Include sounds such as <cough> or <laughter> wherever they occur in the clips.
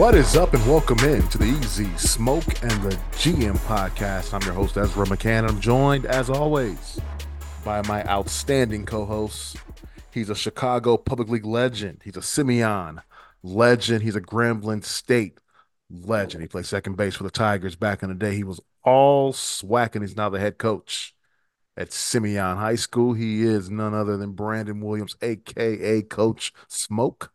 What is up, and welcome in to the Easy Smoke and the GM podcast. I'm your host, Ezra McCann. I'm joined, as always, by my outstanding co host. He's a Chicago Public League legend, he's a Simeon legend, he's a Grambling State legend. He played second base for the Tigers back in the day. He was all SWAC, and he's now the head coach at Simeon High School. He is none other than Brandon Williams, aka Coach Smoke.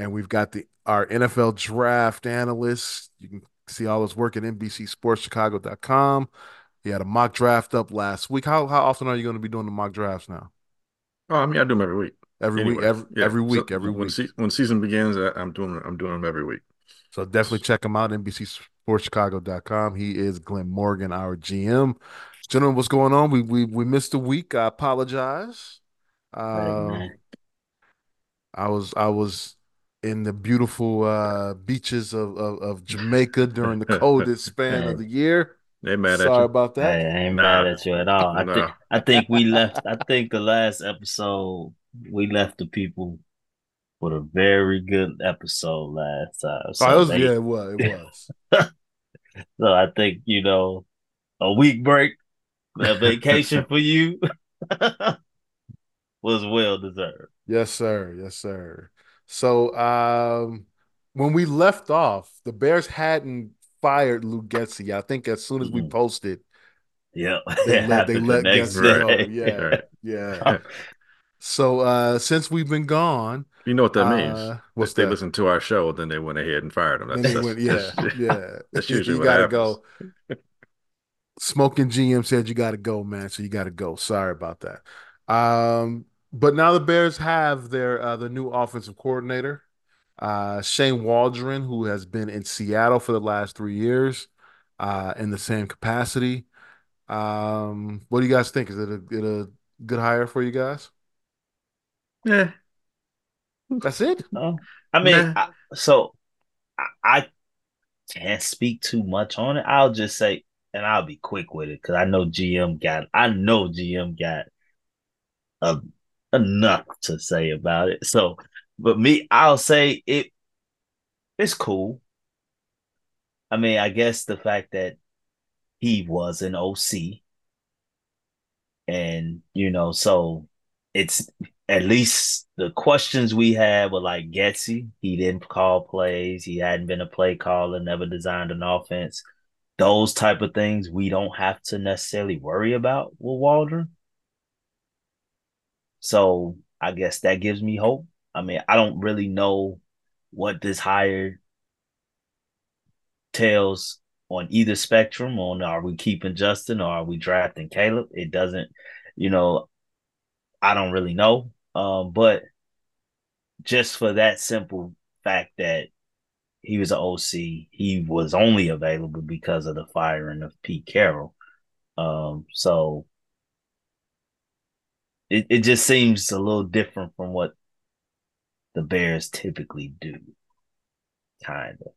And we've got the our NFL draft analyst. You can see all his work at NBCSportsChicago.com. He had a mock draft up last week. How how often are you going to be doing the mock drafts now? Oh, I mean, I do them every week. Every week, every, yeah. every week, So every when week. se- when season begins, I- I'm doing I'm doing them every week. So definitely check him out, NBCSportsChicago.com. He is Glenn Morgan, our GM. Gentlemen, what's going on? We we we missed a week. I apologize. Um. I was I was in the beautiful uh, beaches of, of, of Jamaica during the coldest <laughs> span of the year. They mad Sorry at you. Sorry about Hey, that. I ain't Nah. mad at you at all. I Nah. think I think we left. I think the last episode we left the people with a very good episode last time. So, Oh, it was, they- yeah, it was. It was. <laughs> so I think you know a week break, a <laughs> vacation for you was well deserved. Yes, sir. Yes, sir. So, um, when we left off, the Bears hadn't fired Luke Getsy. I think as soon as we Mhm. posted, Yeah, <laughs> they let they happened the let next Getsy go. day. Yeah, <laughs> Right. yeah. <laughs> So, uh, since we've been gone, You know what that means? uh, what's if they that? listen to our show, then they went ahead and fired him. Then That's, that's, went, yeah, that's- yeah. that's usually you what gotta happens. go. Smoking GM said you got to go, man. So you got to go. Sorry about that. Um, but now the Bears have their uh, the new offensive coordinator, uh, Shane Waldron, who has been in Seattle for the last three years, uh, in the same capacity. Um, what do you guys think? Is it a, it a good hire for you guys? Yeah. That's it. No, I mean, Nah. I, so I, I can't speak too much on it. I'll just say, and I'll be quick with it because I know GM got, I know GM got uh, enough to say about it. So, but me, I'll say it. It's cool. I mean, I guess the fact that he was an OC, and you know, so it's at least the questions we had were like Getsy. He didn't call plays. He hadn't been a play caller. Never designed an offense. Those type of things we don't have to necessarily worry about with Waldron. So I guess that gives me hope. I mean, I don't really know what this hire tells on either spectrum. On are we keeping Justin or are we drafting Caleb? It doesn't, you know, I don't really know. Um, but just for that simple fact that he was an OC, he was only available because of the firing of Pete Carroll. Um, so it, it just seems a little different from what the Bears typically do. Kind of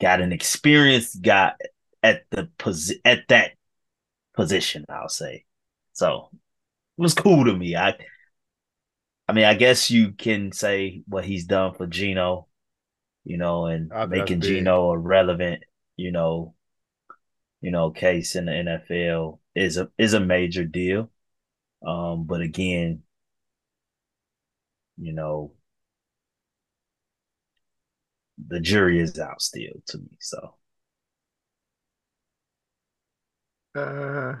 got an experienced guy at the posi- at that position, I'll say. So it was cool to me. I I mean, I guess you can say what he's done for Geno, you know, and Ah, making big. Geno a relevant, you know, you know, case in the NFL is a is a major deal. Um, but again, you know, the jury is out still to me. So Uh,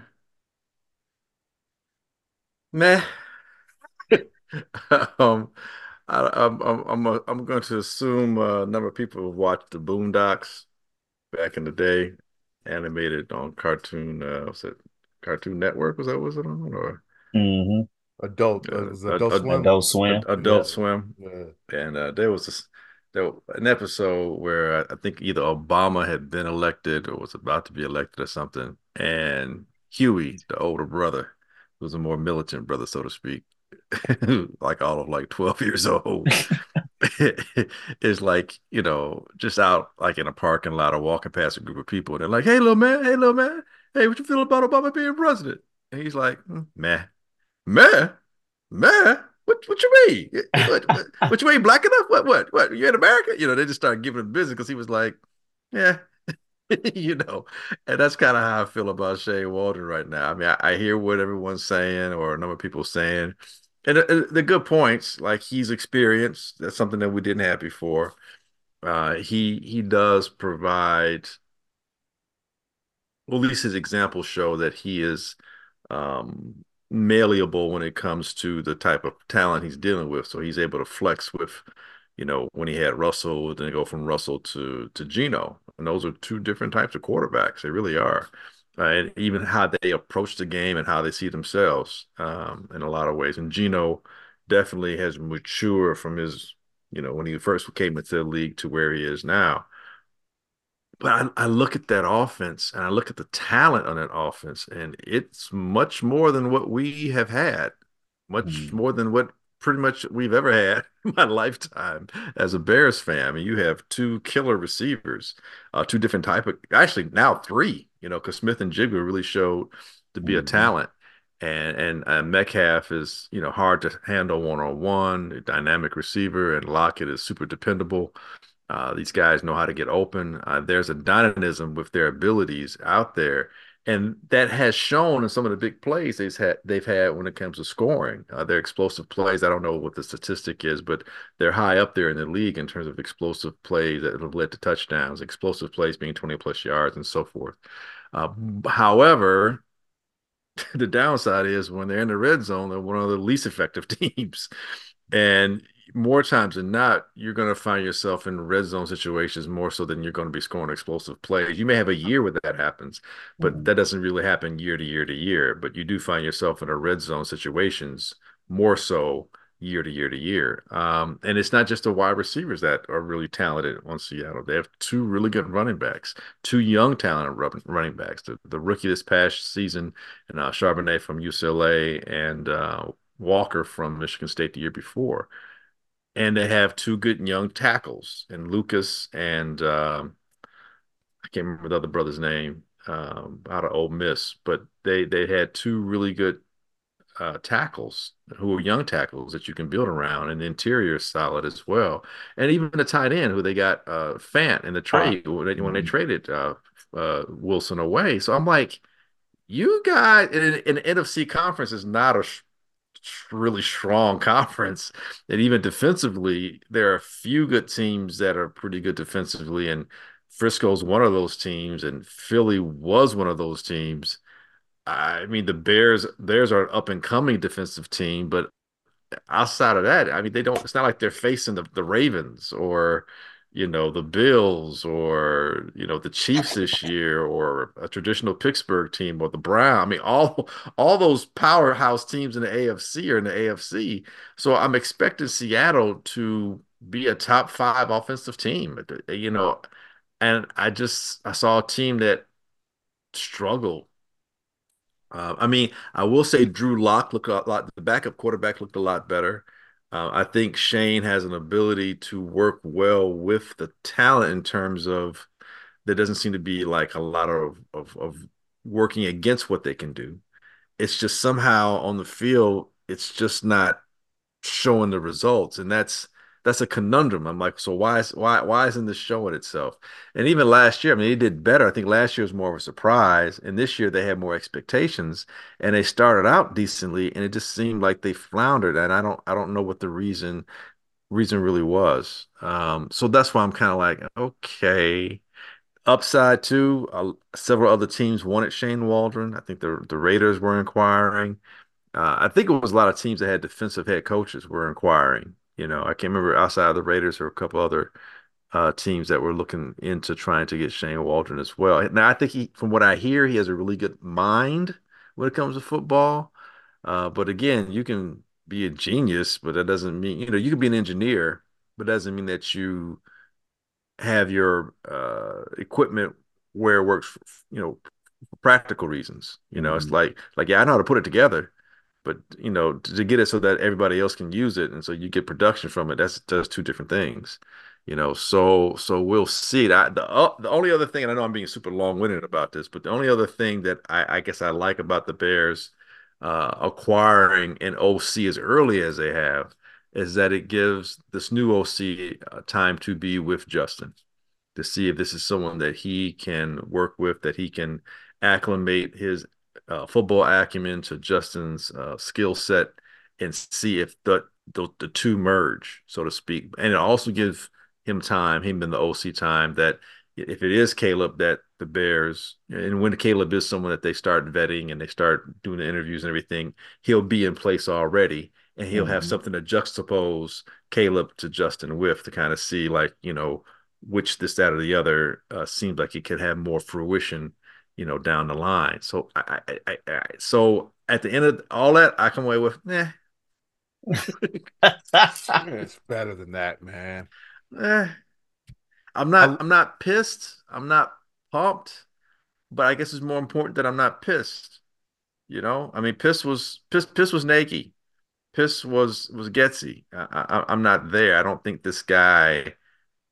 meh. <laughs> um, I, I'm I'm I'm uh, I'm going to assume uh, a number of people have watched the Boondocks back in the day, animated on Cartoon. Uh, was it Cartoon Network? Was that was it on or mhm. Adult, Uh, uh, it ad- Adult ad- Swim? Adult Swim. Adult Yeah. Swim? Yeah. And uh, there was this, there an episode where I, I think either Obama had been elected or was about to be elected or something, and Huey, the older brother, who was a more militant brother, so to speak, <laughs> like all of like twelve years old, <laughs> is like you know just out like in a parking lot or walking past a group of people, and they're like, "Hey, little man, hey, little man, hey, what you feel about Obama being president?" And he's like, "Hmm, "Meh, meh, meh." what what you mean? <laughs> What, what, what you mean black enough? What what what? You in America? You know, they just started giving him business because he was like, yeah, <laughs> you know, and that's kind of how I feel about Shane Waldron right now. I mean, I, I, hear what everyone's saying or a number of people saying, and uh, the good points, like he's experienced. That's something that we didn't have before. Uh, he he does provide. Well, at least his examples show that he is um, malleable when it comes to the type of talent he's dealing with. So he's able to flex with, you know, when he had Russell, then go from Russell to to Geno, and those are two different types of quarterbacks. They really are. Uh, and even how they approach the game and how they see themselves um, in a lot of ways. And Geno definitely has matured from his, you know, when he first came into the league to where he is now. But I, I, look at that offense and I look at the talent on that offense, and it's much more than what we have had, much mm-hmm. more than what pretty much we've ever had <laughs> in my lifetime as a Bears fan. I mean, you have two killer receivers, uh, two different type of actually now three, you know, because Smith-Njigba really showed to be mm-hmm. a talent. And and uh, Metcalf is you know hard to handle one on one, dynamic receiver, and Lockett is super dependable. Uh, these guys know how to get open. Uh, there's a dynamism with their abilities out there, and that has shown in some of the big plays they've had. They've had when it comes to scoring. Uh, their explosive plays. I don't know what the statistic is, but they're high up there in the league in terms of explosive plays that have led to touchdowns. Explosive plays being 20 plus yards and so forth. Uh, however, <laughs> the downside is when they're in the red zone, they're one of the least <laughs> effective teams. And more times than not, you're going to find yourself in red zone situations more so than you're going to be scoring explosive plays. You may have a year where that happens, but mm-hmm. that doesn't really happen year to year to year. But you do find yourself in a red zone situations more so year to year to year. Um, and it's not just the wide receivers that are really talented on Seattle. They have two really good running backs, two young talented running backs. The, the rookie this past season, and uh, Charbonnet from UCLA, and uh, Walker from Michigan State the year before and they have two good young tackles and Lucas and um, I can't remember the other brother's name um, out of Ole Miss, but they they had two really good uh, tackles who are young tackles that you can build around, and the interior is solid as well. And even the tight end who they got uh, Fant in the trade when, they, when they mm-hmm. traded uh, uh, Wilson away. So I'm like, you got an, an NFC conference is not a really strong <laughs> conference. And even defensively, there are a few good teams that are pretty good defensively. And Frisco's one of those teams, and Philly was one of those teams. I mean, the Bears, theirs are an up and coming defensive team, but outside of that, I mean, they don't. It's not like they're facing the, the Ravens or you know the Bills or you know the Chiefs this year or a traditional Pittsburgh team or the Brown. I mean all all those powerhouse teams in the AFC are in the AFC. So I'm expecting Seattle to be a top 5 offensive team, you know. And I just I saw a team that struggled uh, I mean, I will say Drew Lock looked a lot. The backup quarterback looked a lot better. Uh, I think Shane has an ability to work well with the talent in terms of there doesn't seem to be like a lot of, of, of working against what they can do. It's just somehow on the field, it's just not showing the results, and that's that's a conundrum. I'm like, so why is why why isn't this showing itself? And even last year, I mean, they did better. I think last year was more of a surprise, and this year they had more expectations, and they started out decently, and it just seemed like they floundered. And I don't I don't know what the reason reason really was. Um, so that's why I'm kind of like, okay. Upside too, uh, several other teams wanted Shane Waldron. I think the the Raiders were inquiring. Uh, I think it was a lot of teams that had defensive head coaches were inquiring. You know, I can't remember outside of the Raiders or a couple other uh, teams that were looking into trying to get Shane Waldron as well. Now, I think he, from what I hear, he has a really good mind when it comes to football. Uh, but again, you can be a genius, but that doesn't mean you know you can be an engineer, but doesn't mean that you have your uh, equipment where it works. For, you know, for practical reasons. You know, mm-hmm. it's like like yeah, I know how to put it together but you know to, to, get it so that everybody else can use it and so you get production from it that's does two different things you know? So so we'll see. That the, uh, the only other thing and i know i'm being super long-winded about this but the only other thing that i, I guess i like about the bears uh, acquiring an OC as early as they have is that it gives this new OC uh, time to be with Justin to see if this is someone that he can work with, that he can acclimate his uh, football acumen to Justin's uh, skill set, and see if the, the, the two merge, so to speak. And it also gives him time, him in the OC time that if it is Caleb that the Bears, and when Caleb is someone that they start vetting and they start doing the interviews and everything, he'll be in place already and he'll mm-hmm. have something to juxtapose Caleb to Justin with to kind of see like, you know, which this, that, or the other uh, seems like it could have more fruition, you know, down the line. So I, I, I, I so at the end of all that, I come away with, eh. <laughs> it's better than that, man. Eh. I'm not. I, I'm not pissed. I'm not pumped. But I guess it's more important that I'm not pissed. You know, I mean, piss was piss. Piss was Nagy. Piss was was Getsy. I, I, I'm not there. I don't think this guy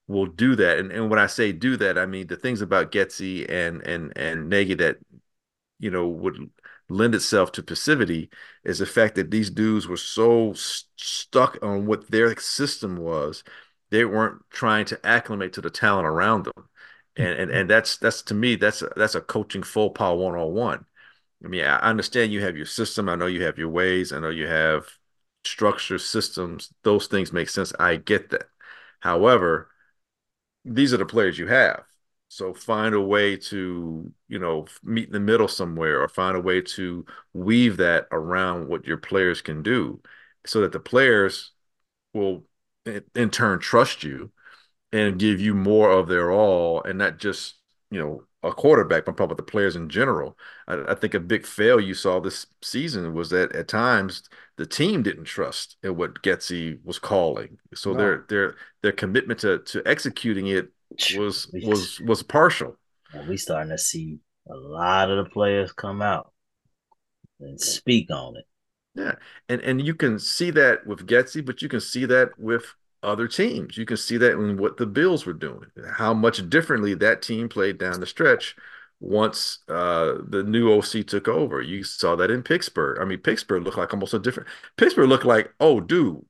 will do that. And and when I say do that, I mean the things about Getsy and and and Nagy that you know would lend itself to passivity is the fact that these dudes were so st- stuck on what their system was they weren't trying to acclimate to the talent around them. And and, and that's that's to me that's a, that's a coaching full power one-on-one. I mean i understand you have your system. I know you have your ways. I know you have structure systems. Those things make sense. I get that. However these are the players you have. So find a way to you know meet in the middle somewhere or find a way to weave that around what your players can do so that the players will in turn trust you and give you more of their all and not just you know a quarterback but probably the players in general. I, I, think a big fail you saw this season was that at times the team didn't trust in what Getsy was calling. So no. their their their commitment to to executing it was was was partial. We starting to see a lot of the players come out and speak on it. Yeah, and and you can see that with Getsy, but you can see that with other teams. You can see that in what the Bills were doing, how much differently that team played down the stretch once uh, the new OC took over. You saw that in Pittsburgh. I mean, Pittsburgh looked like almost a different. Pittsburgh looked like, oh, dude,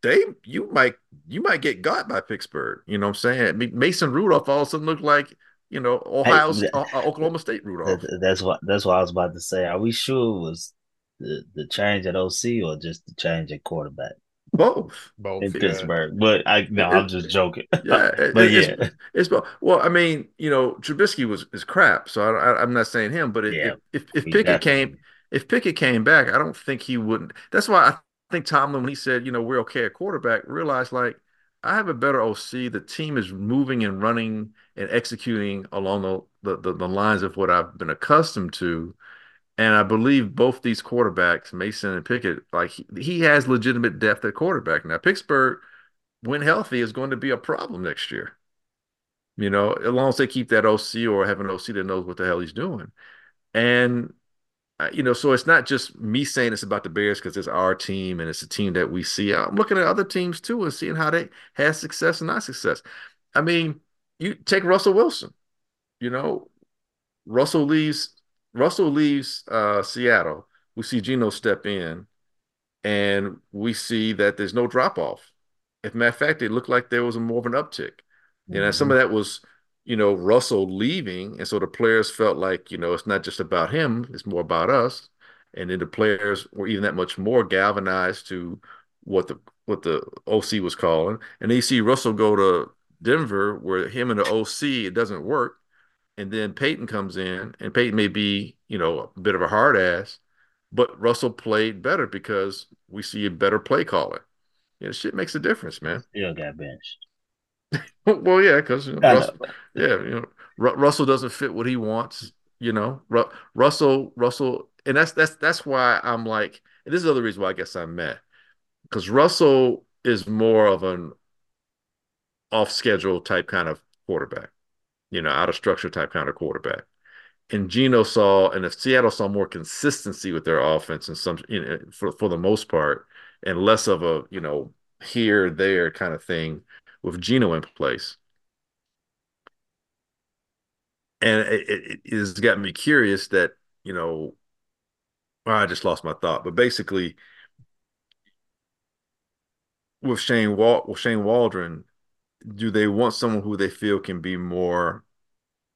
they you might you might get got by Pittsburgh. You know what I'm saying? I mean, Mason Rudolph all of a sudden looked like you know Ohio hey, uh, Oklahoma State Rudolph. That's what that's what I was about to say. Are we sure it was the, the change at OC or just the change at quarterback? Both, both in yeah. Pittsburgh. But I no, it, I'm just <laughs> joking. Yeah, <laughs> but yeah, it's, it's, well. I mean, you know, Trubisky was is crap, so I, am not saying him. But yeah, if if, if Pickett came, if Pickett came back, I don't think he wouldn't. That's why I think Tomlin, when he said, you know, we're okay at quarterback, realized like I have a better OC. The team is moving and running and executing along the, the, the lines of what I've been accustomed to. And I believe both these quarterbacks, Mason and Pickett, like he, has legitimate depth at quarterback. Now, Pittsburgh, when healthy, is going to be a problem next year. You know, as long as they keep that OC or have an OC that knows what the hell he's doing. And, uh, you know, so it's not just me saying it's about the Bears because it's our team and it's a team that we see. I'm looking at other teams too and seeing how they have success and not success. I mean, you take Russell Wilson. You know, Russell leaves Russell leaves uh, Seattle. We see Geno step in, and we see that there's no drop off. If matter of fact, it looked like there was a more of an uptick. Mm-hmm. And some of that was, you know, Russell leaving, and so the players felt like, you know, it's not just about him; it's more about us. And then the players were even that much more galvanized to what the what the OC was calling. And then you see Russell go to Denver, where him and the OC it doesn't work and then Peyton comes in, and Peyton may be, you know, a bit of a hard ass, but Russell played better because we see a better play caller. Yeah, shit makes a difference, man. Still got benched. <laughs> well, yeah, because you know, Russell, yeah, you know, R- Russell doesn't fit what he wants. You know, Ru- Russell, Russell, and that's that's that's why I'm like, and this is the other reason why I guess I'm mad because Russell is more of an off schedule type kind of quarterback you know, out of structure type kind of quarterback. And Geno saw, and if Seattle saw more consistency with their offense and some, you know, for for the most part, and less of a, you know, here there kind of thing with Geno in place. And it, it, it has got me curious that, you know, I just lost my thought, but basically, with Shane Wal with Shane Waldron, do they want someone who they feel can be more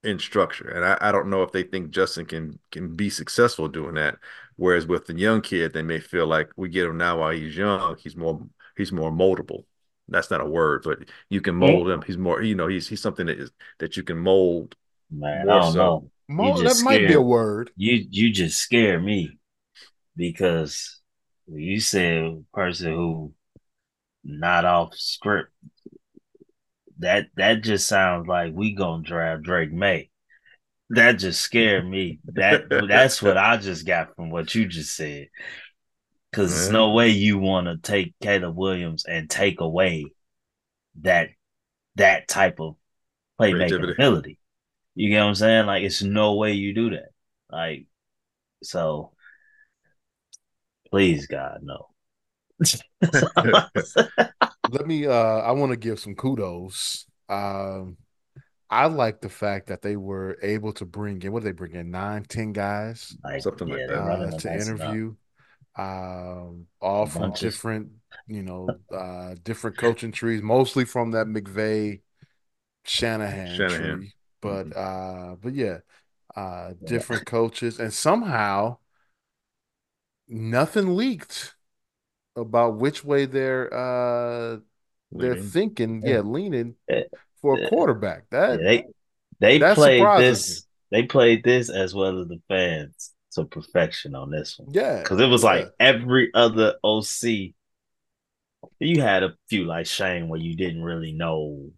in structure? And I, I don't know if they think Justin can can be successful doing that. Whereas with the young kid, they may feel like we get him now while he's young, he's more he's more moldable. That's not a word, but you can mold him. He's more, you know, he's he's something that is that you can mold Man, I don't so. know. Mo- You that just might be a word. You you just scare me because you said person who not off script. That that just sounds like we gonna draft Drake Maye. That just scared me. That that's what I just got from what you just said. Cause there's no way you want to take Caleb Williams and take away that that type of playmaking ability. You get what I'm saying? Like it's no way you do that. Like so please God no. <laughs> Let me. Uh, I want to give some kudos. Um, I like the fact that they were able to bring in. What did they bring in? Nine, ten guys like, Something like that. uh, to nice amount. interview. Um, all from different, you know, uh, different coaching trees. Mostly from that McVay Shanahan, Shanahan. tree, but uh, but yeah, uh, Yeah. different coaches, and somehow nothing leaked about which way they're uh they're thinking, Yeah. yeah, leaning Yeah. for a Yeah. quarterback. Yeah, That they they that played surprises this. They played this as well as the fans to perfection on this one yeah, because it was like every other OC. You had a few like Shane where you didn't really know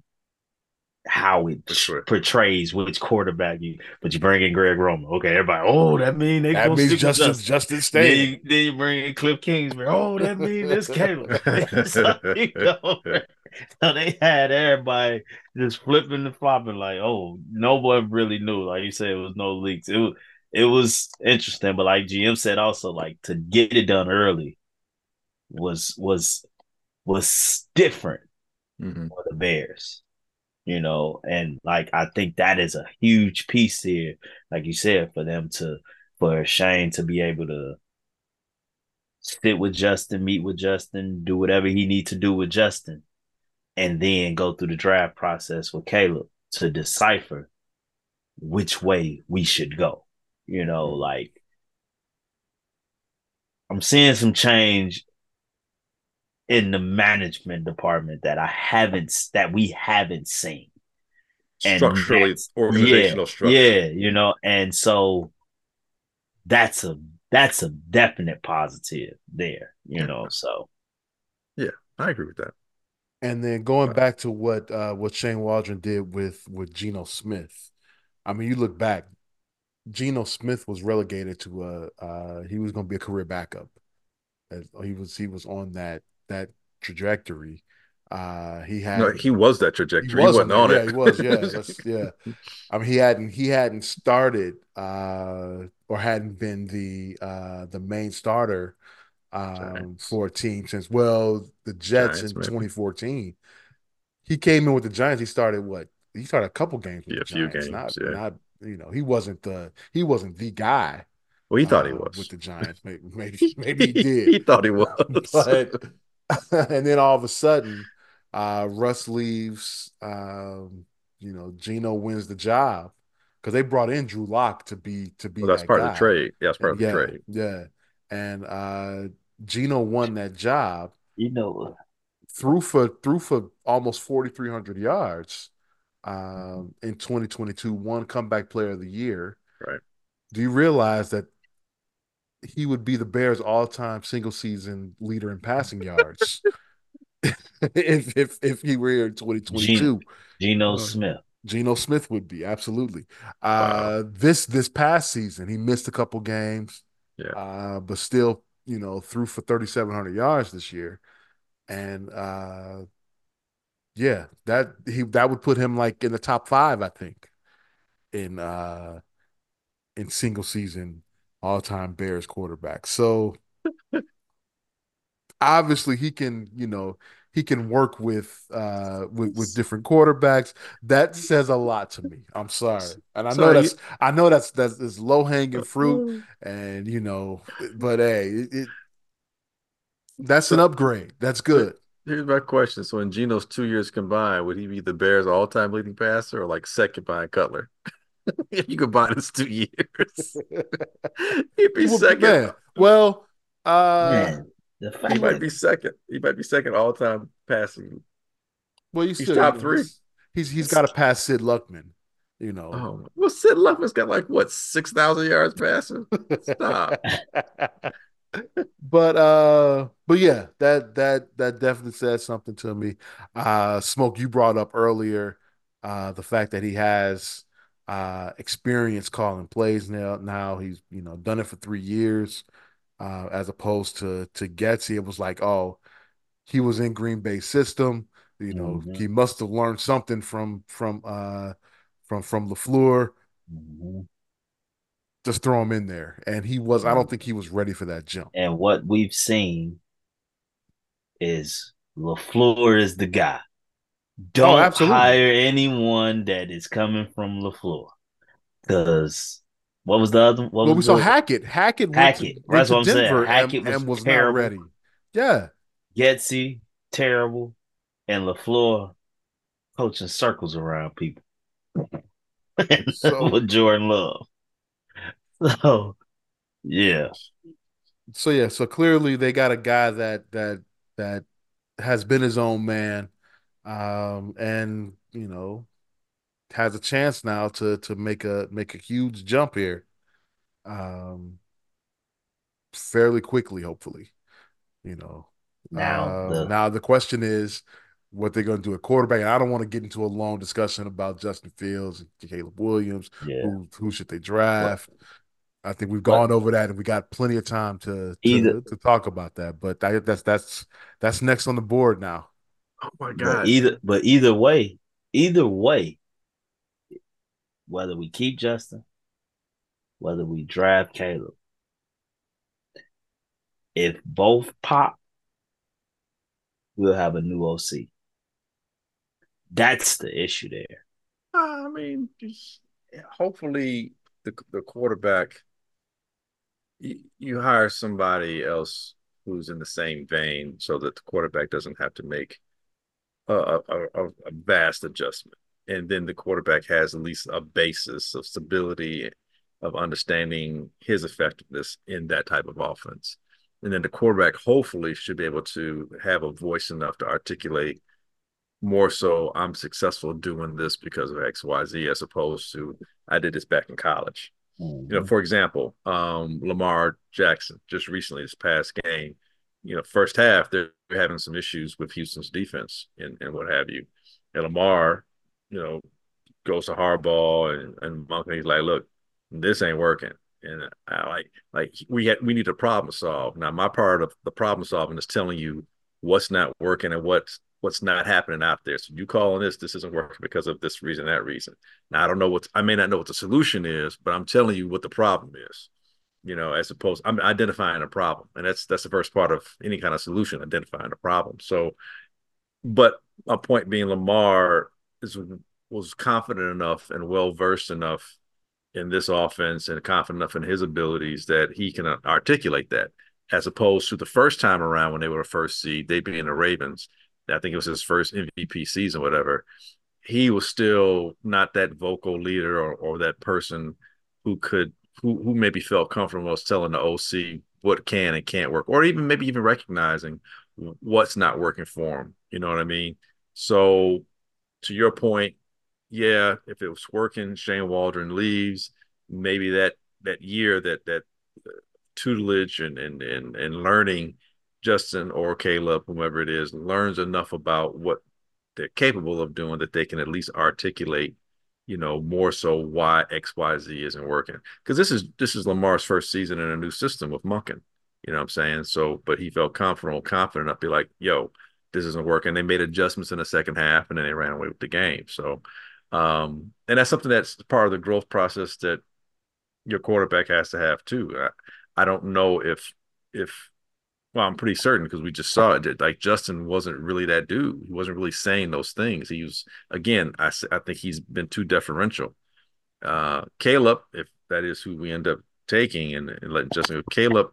how it portrays which quarterback you, but you bring in Greg Roman. Okay, everybody, oh, that mean they that means Justin Justin. Justin Then then you bring in Cliff Kingsbury. Oh, that means this <laughs> Caleb. <laughs> so, you know, <laughs> so they had everybody just flipping and flopping like, oh, no one really knew. Like you said, it was no leaks. It was it was interesting, but like GM said, also like to get it done early was was was different Mhm. for the Bears. You know, and like I think that is a huge piece here, like you said, for them to for Shane to be able to sit with Justin, meet with Justin, do whatever he need to do with Justin, and then go through the draft process with Caleb to decipher which way we should go. You know, mm-hmm. like I'm seeing some change in the management department that I haven't that we haven't seen. And Structurally, that's- organizational yeah, structure. Yeah, you know, and so that's a that's a definite positive there, you know. So yeah, I agree with that. And then going back to what uh what Shane Waldron did with with Geno Smith. I mean, you look back, Geno Smith was relegated to a uh he was going to be a career backup. He was he was on that that trajectory. Uh he had No, he was that trajectory. He, was wasn't on on it. Yeah, he was. Yeah, <laughs> that's, yeah. I mean, he hadn't he hadn't started uh, or hadn't been the uh, the main starter um, for a team since well the Jets Giants, in maybe. 2014. He came in with the Giants. He started what? He started a couple games with Yeah, the a few Giants. games, not yeah. not you know he wasn't the he wasn't the guy. Well, he thought he uh, was. with the Giants. <laughs> Maybe maybe maybe he did he thought he was. <laughs> but <laughs> and then all of a sudden, uh, Russ leaves. Um, you know, Geno wins the job because they brought in Drew Lock to be to be Well, that's that part guy. of the trade. Yeah, that's part And of the yeah, trade. yeah, and uh, Geno won that job. you know, Threw for threw for almost forty three hundred yards um, in twenty twenty two. One comeback player of the year. Right. Do you realize that he would be the Bears' all-time single season leader in passing yards <laughs> if if if he were here in 2022. Geno Uh, Smith. Geno Smith would be absolutely. Uh, this this past season, he missed a couple games, Yeah. uh, but still, you know, threw for 3,700 yards this year, and uh, yeah, that he that would put him like in the top five, I think, in uh, in single season all time Bears quarterback. So obviously, he can, you know, he can work with uh with, with different quarterbacks. That says a lot to me. I'm sorry, and I know that's I know that's that's, that's low hanging fruit, and you know, but hey, it, it that's an upgrade. That's good. Here's my question: So, in Geno's two years combined, would he be the Bears' all-time leading passer, or like second behind Cutler? If <laughs> you combine his two years, <laughs> he'd be well, second. Man. Well, uh, man, he might be second. He might be second all-time passing. Well, he's, he's top three. He's he's got to pass Sid Luckman. You know. Oh, well, Sid Luckman's got like what six thousand yards passing. Stop. <laughs> but uh but yeah that that that definitely says something to me uh smoke you brought up earlier uh the fact that he has uh experience calling plays now now he's you know done it for three years uh as opposed to to Getsy it was like oh he was in Green Bay system you know mm-hmm. he must have learned something from from uh from from LaFleur mm-hmm just throw him in there. And he was, I don't think he was ready for that jump. And what we've seen is LaFleur is the guy. Oh, Don't oh, hire anyone that is coming from LaFleur. Because what was the other what well, we saw Hackett. Hackett Hackett. To, That's what I'm saying. Hackett and, was, and was terrible. not ready. Yeah. Getsy, terrible. And LaFleur coaching circles around people. <laughs> so, with Jordan Love. So, yeah. So yeah, so clearly they got a guy that that that has been his own man, um, and you know has a chance now to to make a make a huge jump here, um, fairly quickly, hopefully. You know, now uh, the... now the question is what they're going to do at quarterback. And I don't want to get into a long discussion about Justin Fields and Caleb Williams. Yeah. Who who should they draft? I think we've gone over that, and we got plenty of time to to, either, to talk about that. But that, that's that's that's next on the board now. Oh my god! But either but either way, either way, whether we keep Justin, whether we draft Caleb, if both pop, we'll have a new OC. That's the issue there. I mean, hopefully the the quarterback you, hire somebody else who's in the same vein so that the quarterback doesn't have to make a, a, a, a vast adjustment. And then the quarterback has at least a basis of stability of understanding his effectiveness in that type of offense. And then the quarterback hopefully should be able to have a voice enough to articulate more so I'm successful doing this because of XYZ as opposed to I did this back in college. Mm-hmm. You know, for example, um, Lamar Jackson just recently this past game, you know, first half they're having some issues with Houston's defense and, and what have you. And Lamar, you know, goes to hardball and, and he's like, look, this ain't working. And I like like we had we need a problem solve. Now my part of the problem solving is telling you what's not working and what's what's not happening out there. So you calling this, this isn't working because of this reason, that reason. Now I don't know what I may not know what the solution is, but I'm telling you what the problem is. You know, as opposed I'm identifying a problem. And that's that's the first part of any kind of solution, identifying a problem. So but my point being Lamar is was confident enough and well versed enough in this offense and confident enough in his abilities that he can articulate that as opposed to the first time around when they were a first seed, they being the Ravens I think it was his first MVP season, whatever. He was still not that vocal leader or, or that person who could who who maybe felt comfortable telling the OC what can and can't work, or even maybe even recognizing what's not working for him. You know what I mean? So to your point, yeah, if it was working, Shane Waldron leaves. Maybe that that year that that uh, tutelage and and and, and learning Justin or Caleb, whomever it is, learns enough about what they're capable of doing that they can at least articulate, you know, more so why X Y Z isn't working. Because this is this is Lamar's first season in a new system with Monken You know what I'm saying? So, but he felt confident, confident enough to be like, yo, this isn't working. They made adjustments in the second half and then they ran away with the game. So, um, and that's something that's part of the growth process that your quarterback has to have too. I, I don't know if if Well, I'm pretty certain because we just saw it. Like Justin wasn't really that dude. He wasn't really saying those things. He was again. I I think he's been too deferential. Uh, Caleb, if that is who we end up taking and, and letting Justin go, Caleb,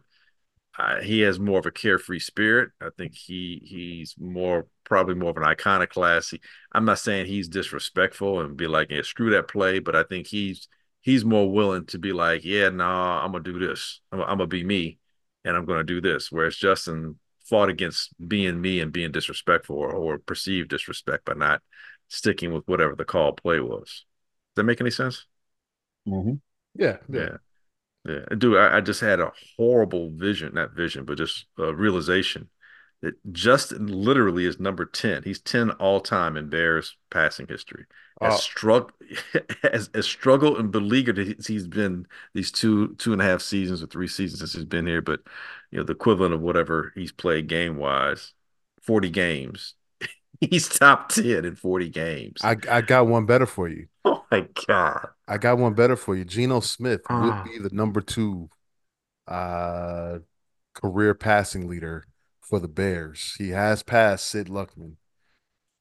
uh, he has more of a carefree spirit. I think he he's more probably more of an iconoclast. He, I'm not saying he's disrespectful and be like, yeah, screw that play, but I think he's he's more willing to be like, yeah, no, nah, I'm gonna do this. I'm, I'm gonna be me and I'm going to do this. Whereas Justin fought against being me and being disrespectful or, or perceived disrespect by not sticking with whatever the call play was. Does that make any sense? Mm-hmm. Yeah, yeah, yeah. yeah. Dude, I, I, just had a horrible vision, not vision, but just a realization that Justin literally is number 10. He's 10 all time in Bears passing history as oh. struggle <laughs> as, as struggled and beleaguered as he's been these two two and a half seasons or three seasons since he's been here, but you know the equivalent of whatever he's played game wise, forty games. <laughs> he's top ten in forty games. I I got one better for you. <laughs> Oh my god! I got one better for you. Geno Smith would be the number two uh career passing leader for the Bears. He has passed Sid Luckman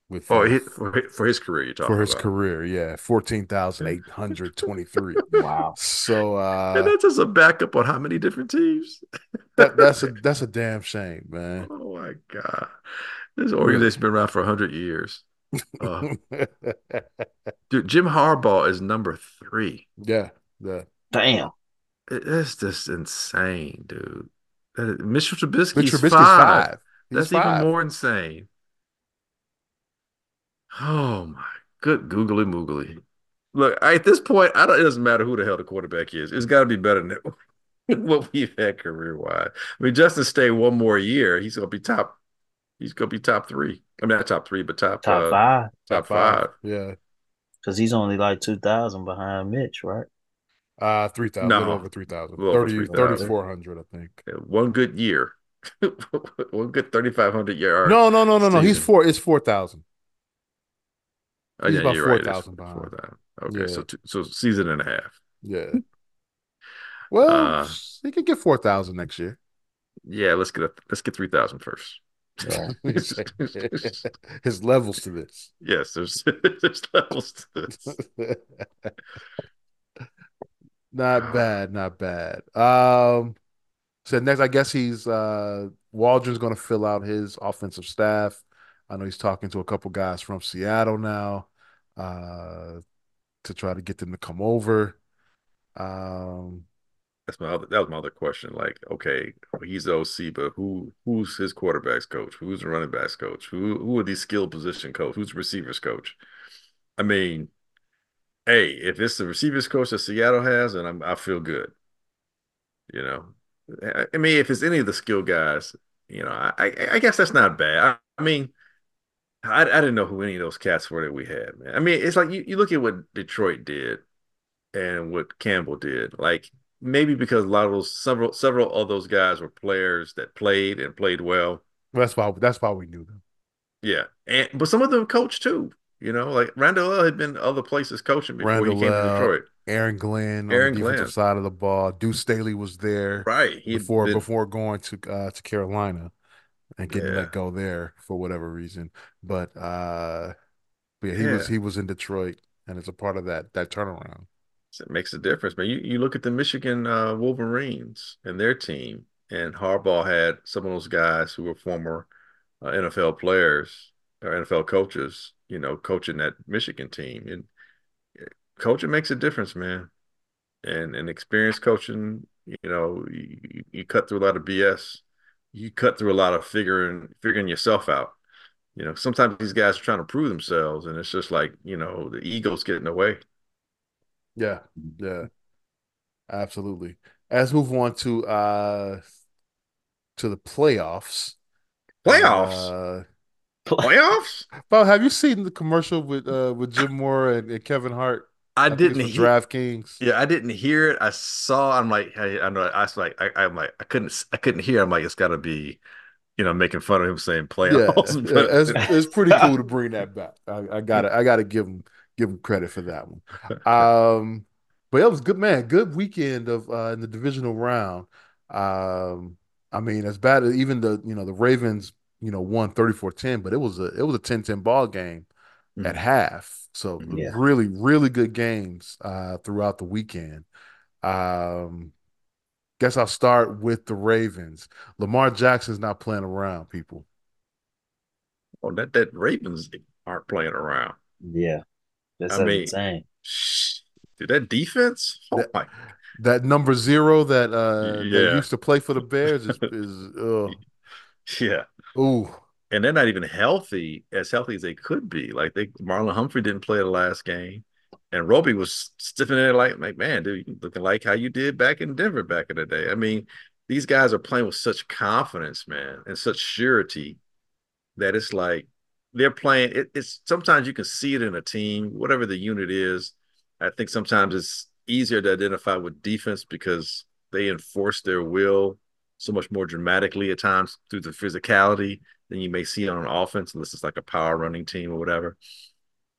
with oh he, for his career you're talking for his about. career yeah. 14,823 <laughs> wow. So uh and that's just a backup on how many different teams? That, that's a <laughs> that's a damn shame man. Oh my god. This organization's been around for 100 years. Uh, <laughs> dude Jim Harbaugh is number 3 yeah yeah damn. It's just insane dude. Mitchell Trubisky's, Trubisky's five. five. That's five. even more insane Oh my good googly moogly. Look, at this point, I don't. It doesn't matter who the hell the quarterback is. It's got to be better than <laughs> what we've had career wise. I mean, Justin to stay one more year, he's gonna be top. He's gonna be top three. I mean, not top three, but top top uh, five. Top, top five. five. Yeah, because he's only like two thousand behind Mitch, right? Uh, 3,000, no. over 3,000. 30, 3,400, I think. Yeah, one good year. <laughs> one good 3,500 yard. No, no, no, no, no. He's four, it's 4,000. Oh, He's yeah, about four thousand right. behind. Okay, yeah. so two, so season and a half. Yeah. Well, uh, he could get four thousand next year. Yeah, let's get a, let's get three thousand first. Yeah. <laughs> <laughs> His levels to this. Yes, there's <laughs> there's levels to this. not bad, not bad. Um, so next, I guess he's uh Waldron's going to fill out his offensive staff. I know he's talking to a couple guys from Seattle now uh, to try to get them to come over. Um, that's my other, that was my other question. Like, okay, he's the OC, but who who's his quarterbacks coach? Who's the running backs coach? Who who are these skill position coach? Who's the receivers coach? I mean, hey, if it's the receivers coach that Seattle has, I'm, I feel good. You know, I mean, if it's any of the skill guys, you know, I I guess that's not bad. I, I mean, I, I didn't know who any of those cats were that we had, man. I mean, it's like you, you look at what Detroit did and what Campbell did. Like maybe because a lot of those several several of those guys were players that played and played well. That's why that's why we knew them. Yeah, and but some of them coached too. You know, like Randall L had been other places coaching before Randall, he came to Detroit. Aaron Glenn Aaron on the defensive Glenn. side of the ball. Deuce Staley was there, right? He before been... before going to uh, to Carolina and getting yeah. let go there for whatever reason. But uh but yeah, he yeah. was he was in Detroit and it's a part of that that turnaround. It makes a difference, man. You you look at the Michigan uh, Wolverines and their team, and Harbaugh had some of those guys who were former uh, NFL players or NFL coaches, you know, coaching that Michigan team. And eh, coaching makes a difference, man. And and experience coaching, you know, you, you cut through a lot of BS you cut through a lot of figuring figuring yourself out. You know, sometimes these guys are trying to prove themselves, and it's just like you know the ego's getting way. Yeah, yeah, absolutely. Let's move on to uh to the playoffs. Playoffs. Uh, <laughs> playoffs. Well, have you seen the commercial with uh with Jim Mora and, and Kevin Hart? I, I didn't hear DraftKings. Yeah, I didn't hear it. I saw. I'm like, hey, I know. I was like, I, am like, I couldn't, I couldn't hear. I'm like, it's got to be, you know, making fun of him saying playoffs. Yeah, <laughs> yeah it's, it's, pretty <laughs> cool to bring that back. I, I got to, I got to give him, give him credit for that one. Um, but it was good, man. Good weekend of uh, in the divisional round. Um, I mean, as bad as even the you know the Ravens you know won 34-10, but it was a it was a 10-10 ball game mm-hmm. at half. So yeah. really really good games uh, throughout the weekend. Um, guess I'll start with the Ravens. Lamar Jackson's not playing around, people. Oh, that that Ravens aren't playing around. Yeah, that's I mean, insane. Dude, that defense. Oh that, my. That number zero that uh yeah. that used to play for the Bears is is uh, <laughs> yeah. Ooh. And they're not even healthy, as healthy as they could be. Like they Marlon Humphrey didn't play the last game. And Roby was stiffing it like, like, man, dude, looking like how you did back in Denver back in the day. I mean, these guys are playing with such confidence, man, and such surety that it's like they're playing. It, it's sometimes you can see it in a team, whatever the unit is. I think sometimes it's easier to identify with defense because they enforce their will so much more dramatically at times through the physicality than you may see on offense, unless it's like a power running team or whatever.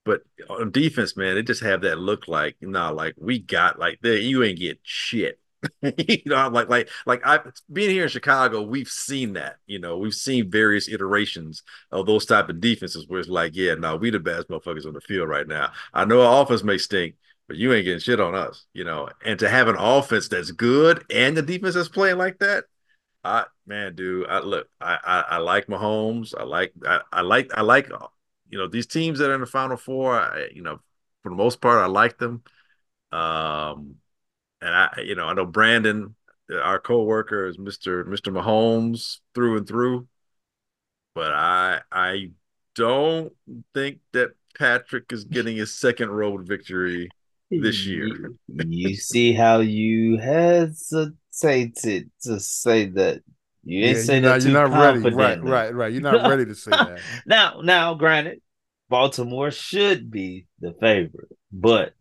But on defense, man, they just have that look like, know, like we got like there, you ain't get shit. <laughs> you know, I'm like like like I being here in Chicago, we've seen that. You know, we've seen various iterations of those type of defenses where it's like, yeah, no, we the best motherfuckers on the field right now. I know our offense may stink, but you ain't getting shit on us. You know, and to have an offense that's good and the defense that's playing like that, I man, dude, I look, I I, I like Mahomes. I like I, I like I like you know these teams that are in the Final Four. I, you know, for the most part, I like them. Um, and I, you know, I know Brandon, our co-worker, is Mister Mister Mahomes through and through. But I I don't think that Patrick is getting his second road victory this <laughs> year. You, see how you hesitated to say that. You ain't yeah, saying that too you're not ready. Right, right, right. You're not ready to say that. <laughs> now, now, granted, Baltimore should be the favorite, but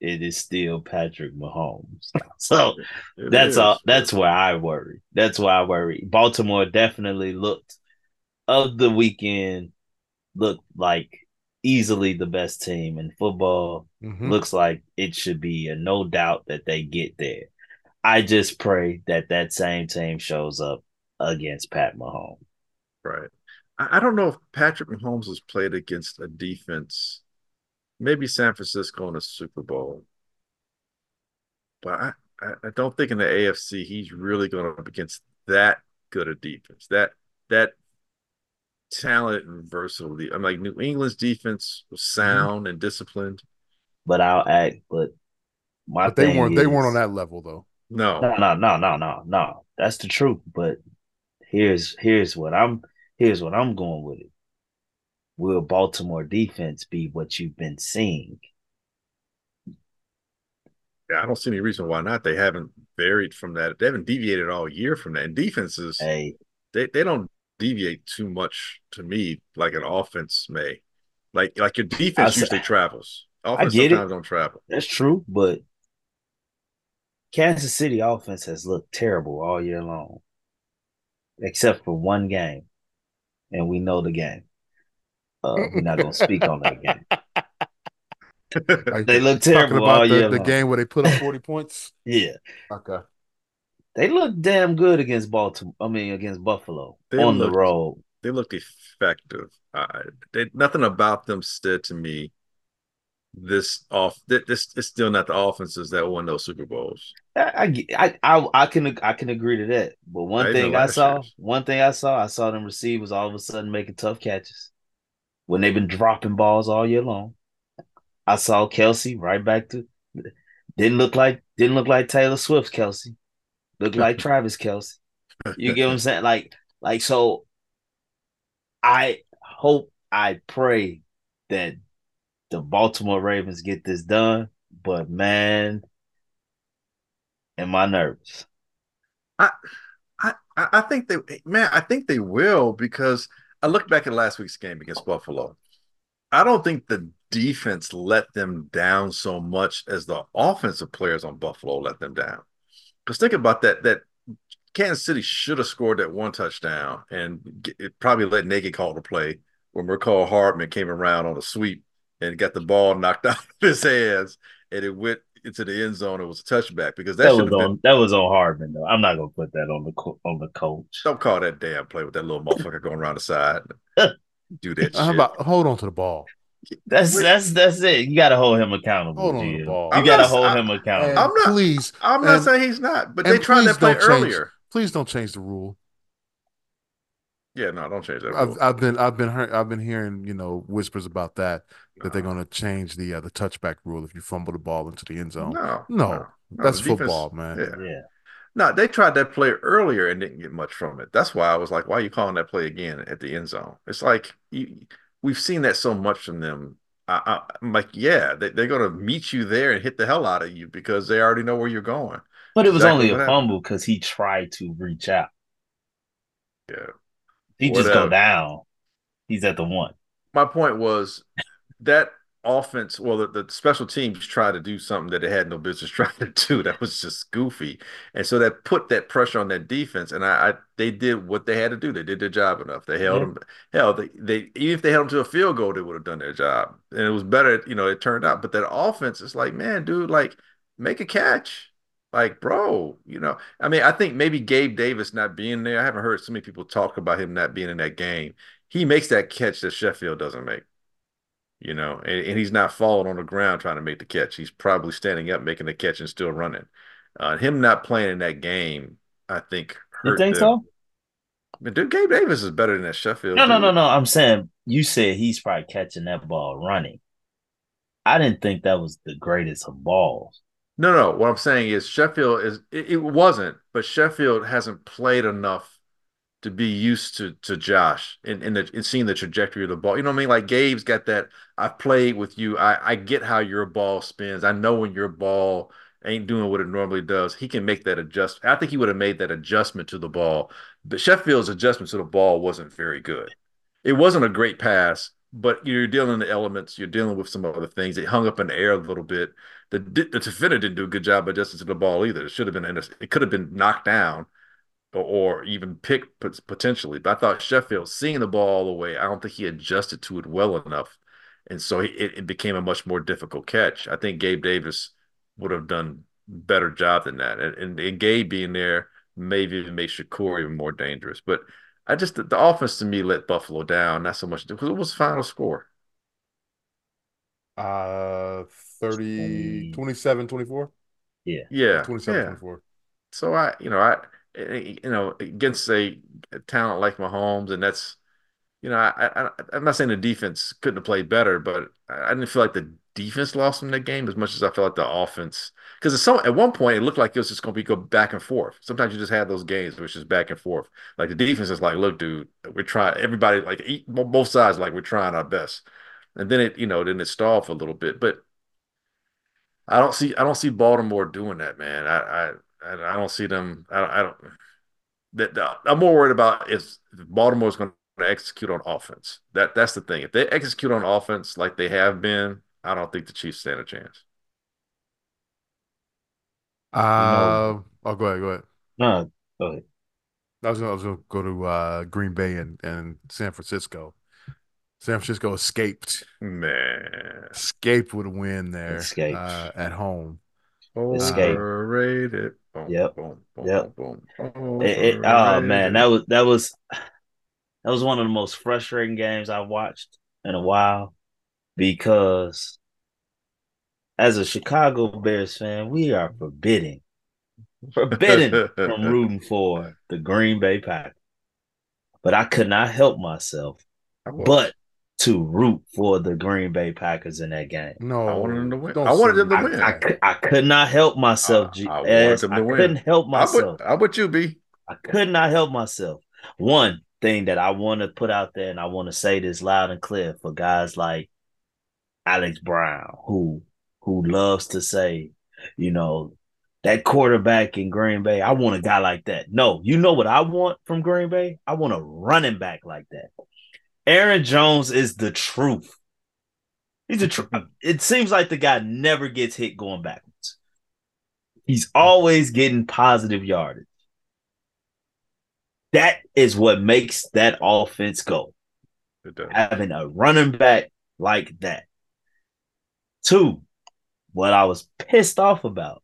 it is still Patrick Mahomes. <laughs> So it that's is. all that's where I worry. That's why I worry. Baltimore definitely looked of the weekend looked like easily the best team in football. Mm-hmm. Looks like it should be a no doubt that they get there. I just pray that that same team shows up against Pat Mahomes. Right. I don't know if Patrick Mahomes has played against a defense, maybe San Francisco in a Super Bowl, but I, I don't think in the AFC he's really going up against that good a defense. That that talent and versatile. I'm like New England's defense was mm-hmm. sound and disciplined, but I'll act. But my but they weren't is, they weren't on that level though. No, no, no, no, no, no, no. That's the truth. But here's here's what I'm here's what I'm going with it. Will Baltimore defense be what you've been seeing? Yeah, I don't see any reason why not. They haven't varied from that. They haven't deviated all year from that. And defenses, hey, they, they don't deviate too much to me like an offense may. Like like your defense I, usually travels. Offense I get sometimes it. don't travel. That's true, but Kansas City offense has looked terrible all year long, except for one game and we know the game. Uh, we're not going to speak on that game. <laughs> they look terrible all the, the game where they put up 40 <laughs> points? Yeah. Okay. They look damn good against Baltimore. I mean, against Buffalo they on looked, the road. They looked effective. Uh, they, nothing about them said to me this off this it's still not the offenses that won those Super Bowls. I I I, I can I can agree to that. But one thing I saw, years. one thing I saw, I saw them receivers all of a sudden making tough catches when they've been dropping balls all year long. I saw Kelce right back to didn't look like didn't look like Taylor Swift Kelce. Looked like <laughs> Travis Kelce. You get what I'm saying? Like like so I hope I pray that the Baltimore Ravens get this done, but man, am I nervous? I I I think they man, I think they will because I look back at last week's game against Buffalo. I don't think the defense let them down so much as the offensive players on Buffalo let them down. Because think about that that Kansas City should have scored that one touchdown and it probably let Nagy call the play when Mecole Hardman came around on a sweep and got the ball knocked <laughs> out of his hands, and it went into the end zone. It was a touchback because that, That was on been. that was on Hardman though. I'm not gonna put that on the co- on the coach. Don't call that damn play with that little motherfucker going around the side. <laughs> Do that How shit. about hold on to the ball? That's that's that's it. You gotta hold him accountable. Hold on to the ball. You I'm gotta not- hold I- him accountable. I'm not- please, I'm not and- saying he's not, but they tried that play don't change- earlier. Please don't change the rule. Yeah, no, don't change that. I've. I've been I've been heard, I've been hearing you know whispers about that that they're going to change the uh, the touchback rule if you fumble the ball into the end zone. No, No, no, that's the defense- football, man. Yeah. yeah. No, they tried that play earlier and didn't get much from it. That's why I was like, why are you calling that play again at the end zone? It's like you, we've seen that so much from them. I, I, I'm like, yeah, they, they're going to meet you there and hit the hell out of you because they already know where you're going. But it was Exactly only a fumble because he tried to reach out. Yeah. He just go down. He's at the one. My point was that offense, well, the, the special teams tried to do something that they had no business <laughs> trying to do. That was just goofy. And so that put that pressure on that defense. And I, I they did what they had to do. They did their job enough. They held Yeah. them. Hell, they, they even if they held them to a field goal, they would have done their job. And it was better, you know, it turned out. But that offense is like, man, dude, like make a catch. Like, bro, you know, I mean, I think maybe Gabe Davis not being there. I haven't heard so many people talk about him not being in that game. He makes that catch that Sherfield doesn't make you know, and, and he's not falling on the ground trying to make the catch. He's probably standing up, making the catch, and still running. Uh, him not playing in that game, I think, hurt You think them. so? But dude, Gabe Davis is better than that Sherfield. No, no, no, no. I'm saying you said he's probably catching that ball running. I didn't think that was the greatest of balls. No, no. What I'm saying is Sherfield is it, it wasn't, but Sherfield hasn't played enough to be used to to Josh in, the, in seeing the trajectory of the ball. You know what I mean? Like Gabe's got that. I've played with you. I I get how your ball spins. I know when your ball ain't doing what it normally does. He can make that adjustment. I think he would have made that adjustment to the ball. But Sherfield's adjustment to the ball wasn't very good. It wasn't a great pass, but you're dealing with the elements. You're dealing with some other things. It hung up in the air a little bit. The the defender didn't do a good job adjusting to the ball either. It should have been. It could have been knocked down or, or even picked potentially. But I thought Sherfield seeing the ball all the way, I don't think he adjusted to it well enough, and so he, it, it became a much more difficult catch. I think Gabe Davis would have done better job than that, and, and, and Gabe being there maybe even made Shakir even more dangerous. But I just the, the offense to me let Buffalo down, not so much because it was the final score. Uh 30 Twenty- 27 24 Yeah, Yeah. 27 yeah. 24 So I, you know, I, eh, eh, you know, against a, a talent like Mahomes, and that's, you know, I, I, I'm not saying the defense couldn't have played better, but I didn't feel like the defense lost in that game as much as I felt like the offense. Because some at one point it looked like it was just going to be go back and forth. Sometimes you just have those games which is back and forth. Like the defense is like, look, dude, we're trying. Everybody like both sides like we're trying our best, and then it, you know, then it stalled for a little bit, but. I don't see I don't see Baltimore doing that, man. I I I I don't see them. I, I don't. That that- I'm more worried about is if Baltimore's going to execute on offense. That that's the thing. If they execute on offense like they have been, I don't think the Chiefs stand a chance. Uh, oh, go ahead, go ahead. No, go ahead. I was gonna, I was gonna go to uh, Green Bay and, and San Francisco. San Francisco escaped, Man, escaped with a win there Escaped. uh, at home. Escape. overrated. Boom, Yep. Boom, boom, Yep. boom, It, it, oh man, that was that was that was one of the most frustrating games I've watched in a while because as a Chicago Bears fan, we are forbidden forbidden <laughs> from rooting for the Green Bay Packers. But I could not help myself I was. but to root for the Green Bay Packers in that game. No, I wanted them to win. don't I wanted them to that. I, win. I, I could not help myself, I- G- I wanted them to I win. couldn't help myself. would, I would you be? I could not help myself. One thing that I want to put out there, and I want to say this loud and clear for guys like Alex Brown, who who loves to say, you know, that quarterback in Green Bay, I want a guy like that. No, you know what I want from Green Bay? I want a running back like that. Aaron Jones is the truth. He's a truth. It seems like the guy never gets hit going backwards. He's always getting positive yardage. That is what makes that offense go. Having a running back like that. Two, what I was pissed off about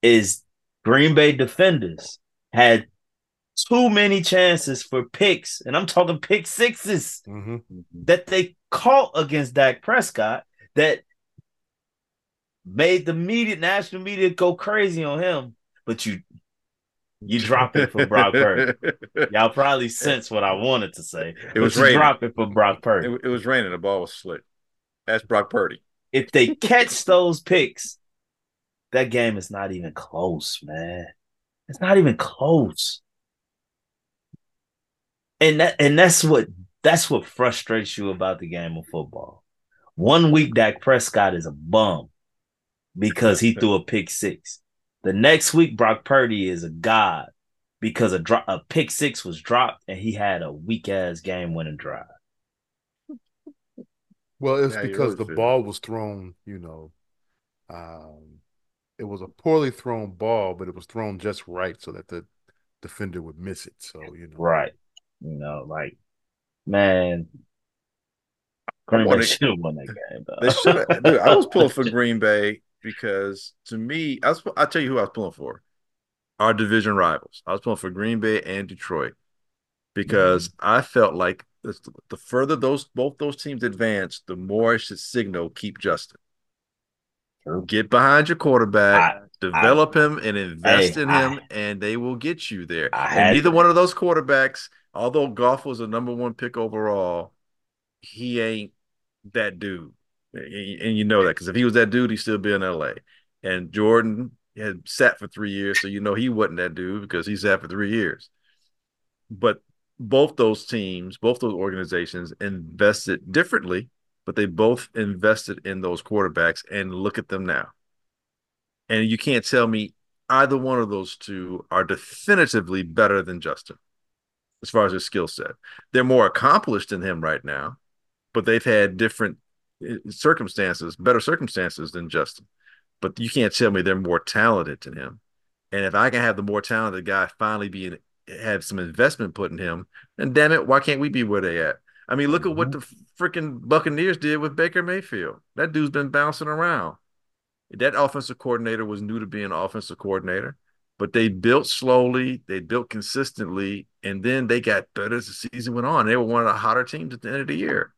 is Green Bay defenders had too many chances for picks, and I'm talking pick 6s Mm-hmm. that they caught against Dak Prescott that made the media, national media, go crazy on him. But you, you drop it for Brock Purdy. <laughs> Y'all probably sense what I wanted to say. It was but raining. drop it for Brock Purdy. It, it was raining. The ball was slick. That's Brock Purdy. if they catch those picks, that game is not even close, man. It's not even close. And that and that's what that's what frustrates you about the game of football. One week Dak Prescott is a bum because he threw a pick six. The next week Brock Purdy is a god because a drop a pick six was dropped and he had a weak ass game winning drive. Well, it's Yeah, because really the ball was thrown, you know, um, it was a poorly thrown ball, but it was thrown just right so that the defender would miss it. So, you know, Right. You know, like, man, Green Bay should have won that game. They should. Dude, I was pulling for <laughs> Green Bay because to me, I was, I'll tell you who I was pulling for. Our division rivals. I was pulling for Green Bay and Detroit because mm-hmm. I felt like the, the further those both those teams advance, the more it should signal keep Justin. True. Get behind your quarterback, I- develop him, and invest in I- him, and they will get you there. I and neither one of those quarterbacks, although Goff was a number one pick overall, he ain't that dude. And you know that because if he was that dude, he'd still be in LA. And Jordan had sat for three years, so you know he wasn't that dude because he sat for three years. But both those teams, both those organizations invested differently, but they both invested in those quarterbacks. And look at them now. And you can't tell me either one of those two are definitively better than Justin as far as their skill set. They're more accomplished than him right now, but they've had different uh, circumstances, better circumstances than Justin. But you can't tell me they're more talented than him. And if I can have the more talented guy finally be have some investment put in him, then damn it, why can't we be where they at? I mean, look at what the freaking Buccaneers did with Baker Mayfield. That dude's been bouncing around. That offensive coordinator was new to being an offensive coordinator, but they built slowly, they built consistently, and then they got better as the season went on. They were one of the hotter teams at the end of the year.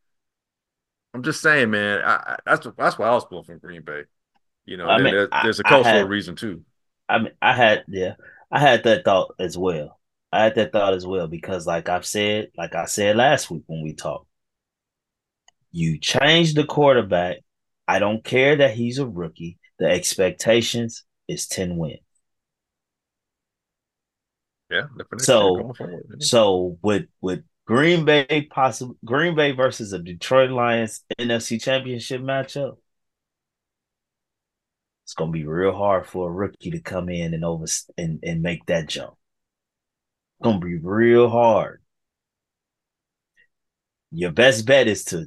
I'm just saying, man. I, I, that's that's why I was pulling from Green Bay. You know, mean, there- there's a cultural had- reason too. I mean, I had yeah, I had that thought as well. I had that thought as well because, like I've said, like I said last week when we talked, you change the quarterback. I don't care that he's a rookie. The expectations is ten wins. Yeah. So- Going forward, yeah. So with with Green Bay possible Green Bay versus a Detroit Lions NFC Championship matchup, it's gonna be real hard for a rookie to come in and over and, and make that jump. It's gonna be real hard. Your best bet is to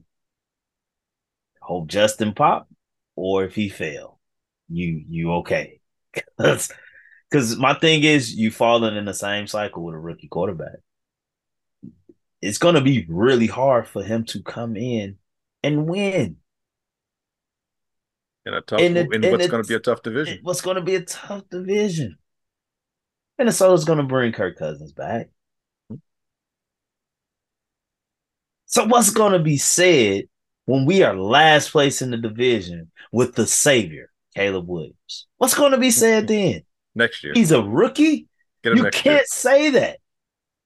hope Justin pop, or if he fail, you you okay. <laughs> Cause, Cause my thing is you falling in the same cycle with a rookie quarterback. It's gonna be really hard for him to come in and win. in a tough, and in, it- and what's going to be a tough division. What's gonna be a tough division. Minnesota's gonna bring Kirk Cousins back. So what's gonna be said when we are last place in the division with the savior, Caleb Williams? What's gonna be said then? Next year. He's a rookie? Get him You next can't year. say that.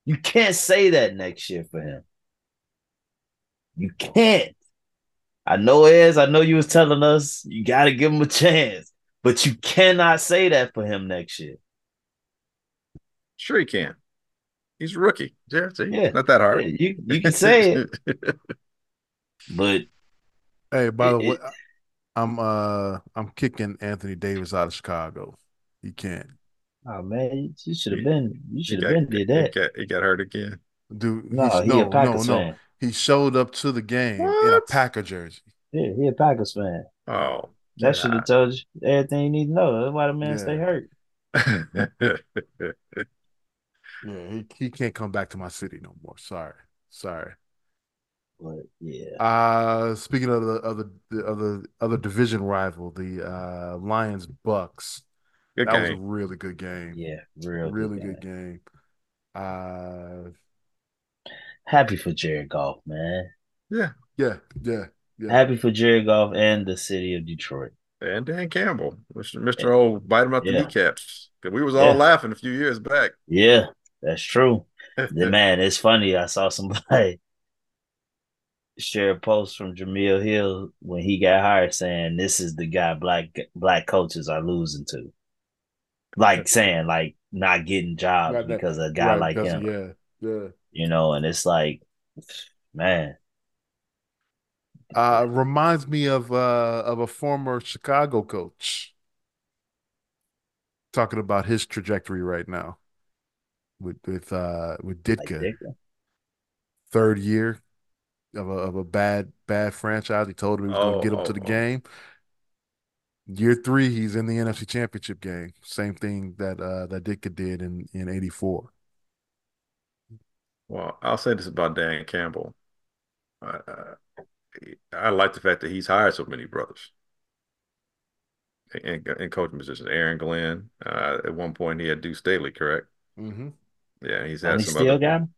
You can't say that next year for him. You can't. I know Ez, I know you was telling us you gotta give him a chance, but you cannot say that for him next year. Sure, he can. He's a rookie. Yeah, see, Yeah. not that hard. Yeah, you you can say it, <laughs> but Hey, by the way, it- I'm uh I'm kicking Anthony Davis out of Chicago. He can't. oh man, you should have been you should have been did he that. got, he got hurt again. Dude, No, he's, he no, a Packers no, no. fan. He showed up to the game in a What? Packer jersey. Yeah, he a Packers fan. Oh, That should have told you everything you need to know. That's why the man Yeah. stay hurt. <laughs> Yeah, he, he can't come back to my city no more. Sorry. Sorry. But yeah, Uh, speaking of the other the other other division rival, the uh Lions Bucks. Good that was a really good game. yeah, real really good. good game. Uh, Happy for Jared Goff, man. Yeah. yeah, yeah, yeah. Happy for Jared Goff and the city of Detroit. And Dan Campbell, Mr. Mr. O, bite him out the Yeah. kneecaps. 'Cause we was all Yeah. laughing a few years back. Yeah, that's true. The <laughs> man, it's funny. I saw somebody <laughs> share a post from Jemele Hill when he got hired saying this is the guy black black coaches are losing to. Like saying like not getting jobs Right, that- because of a guy Right, like him. yeah, yeah. You know, and it's like man, Uh, reminds me of uh of a former Chicago coach talking about his trajectory right now with with uh with like Ditka, third year of a of a bad bad franchise. He told him he was going Oh, to get him to oh, the oh. game. Year three, he's in the NFC Championship game. Same thing that uh that Ditka did in in '84. Well, I'll say this about Dan Campbell. Uh, I like the fact that he's hired so many brothers in, in coaching positions. Aaron Glenn, uh, at one point he had Deuce Staley, correct? Mm-hmm. Yeah, he's and had he some still other. got him.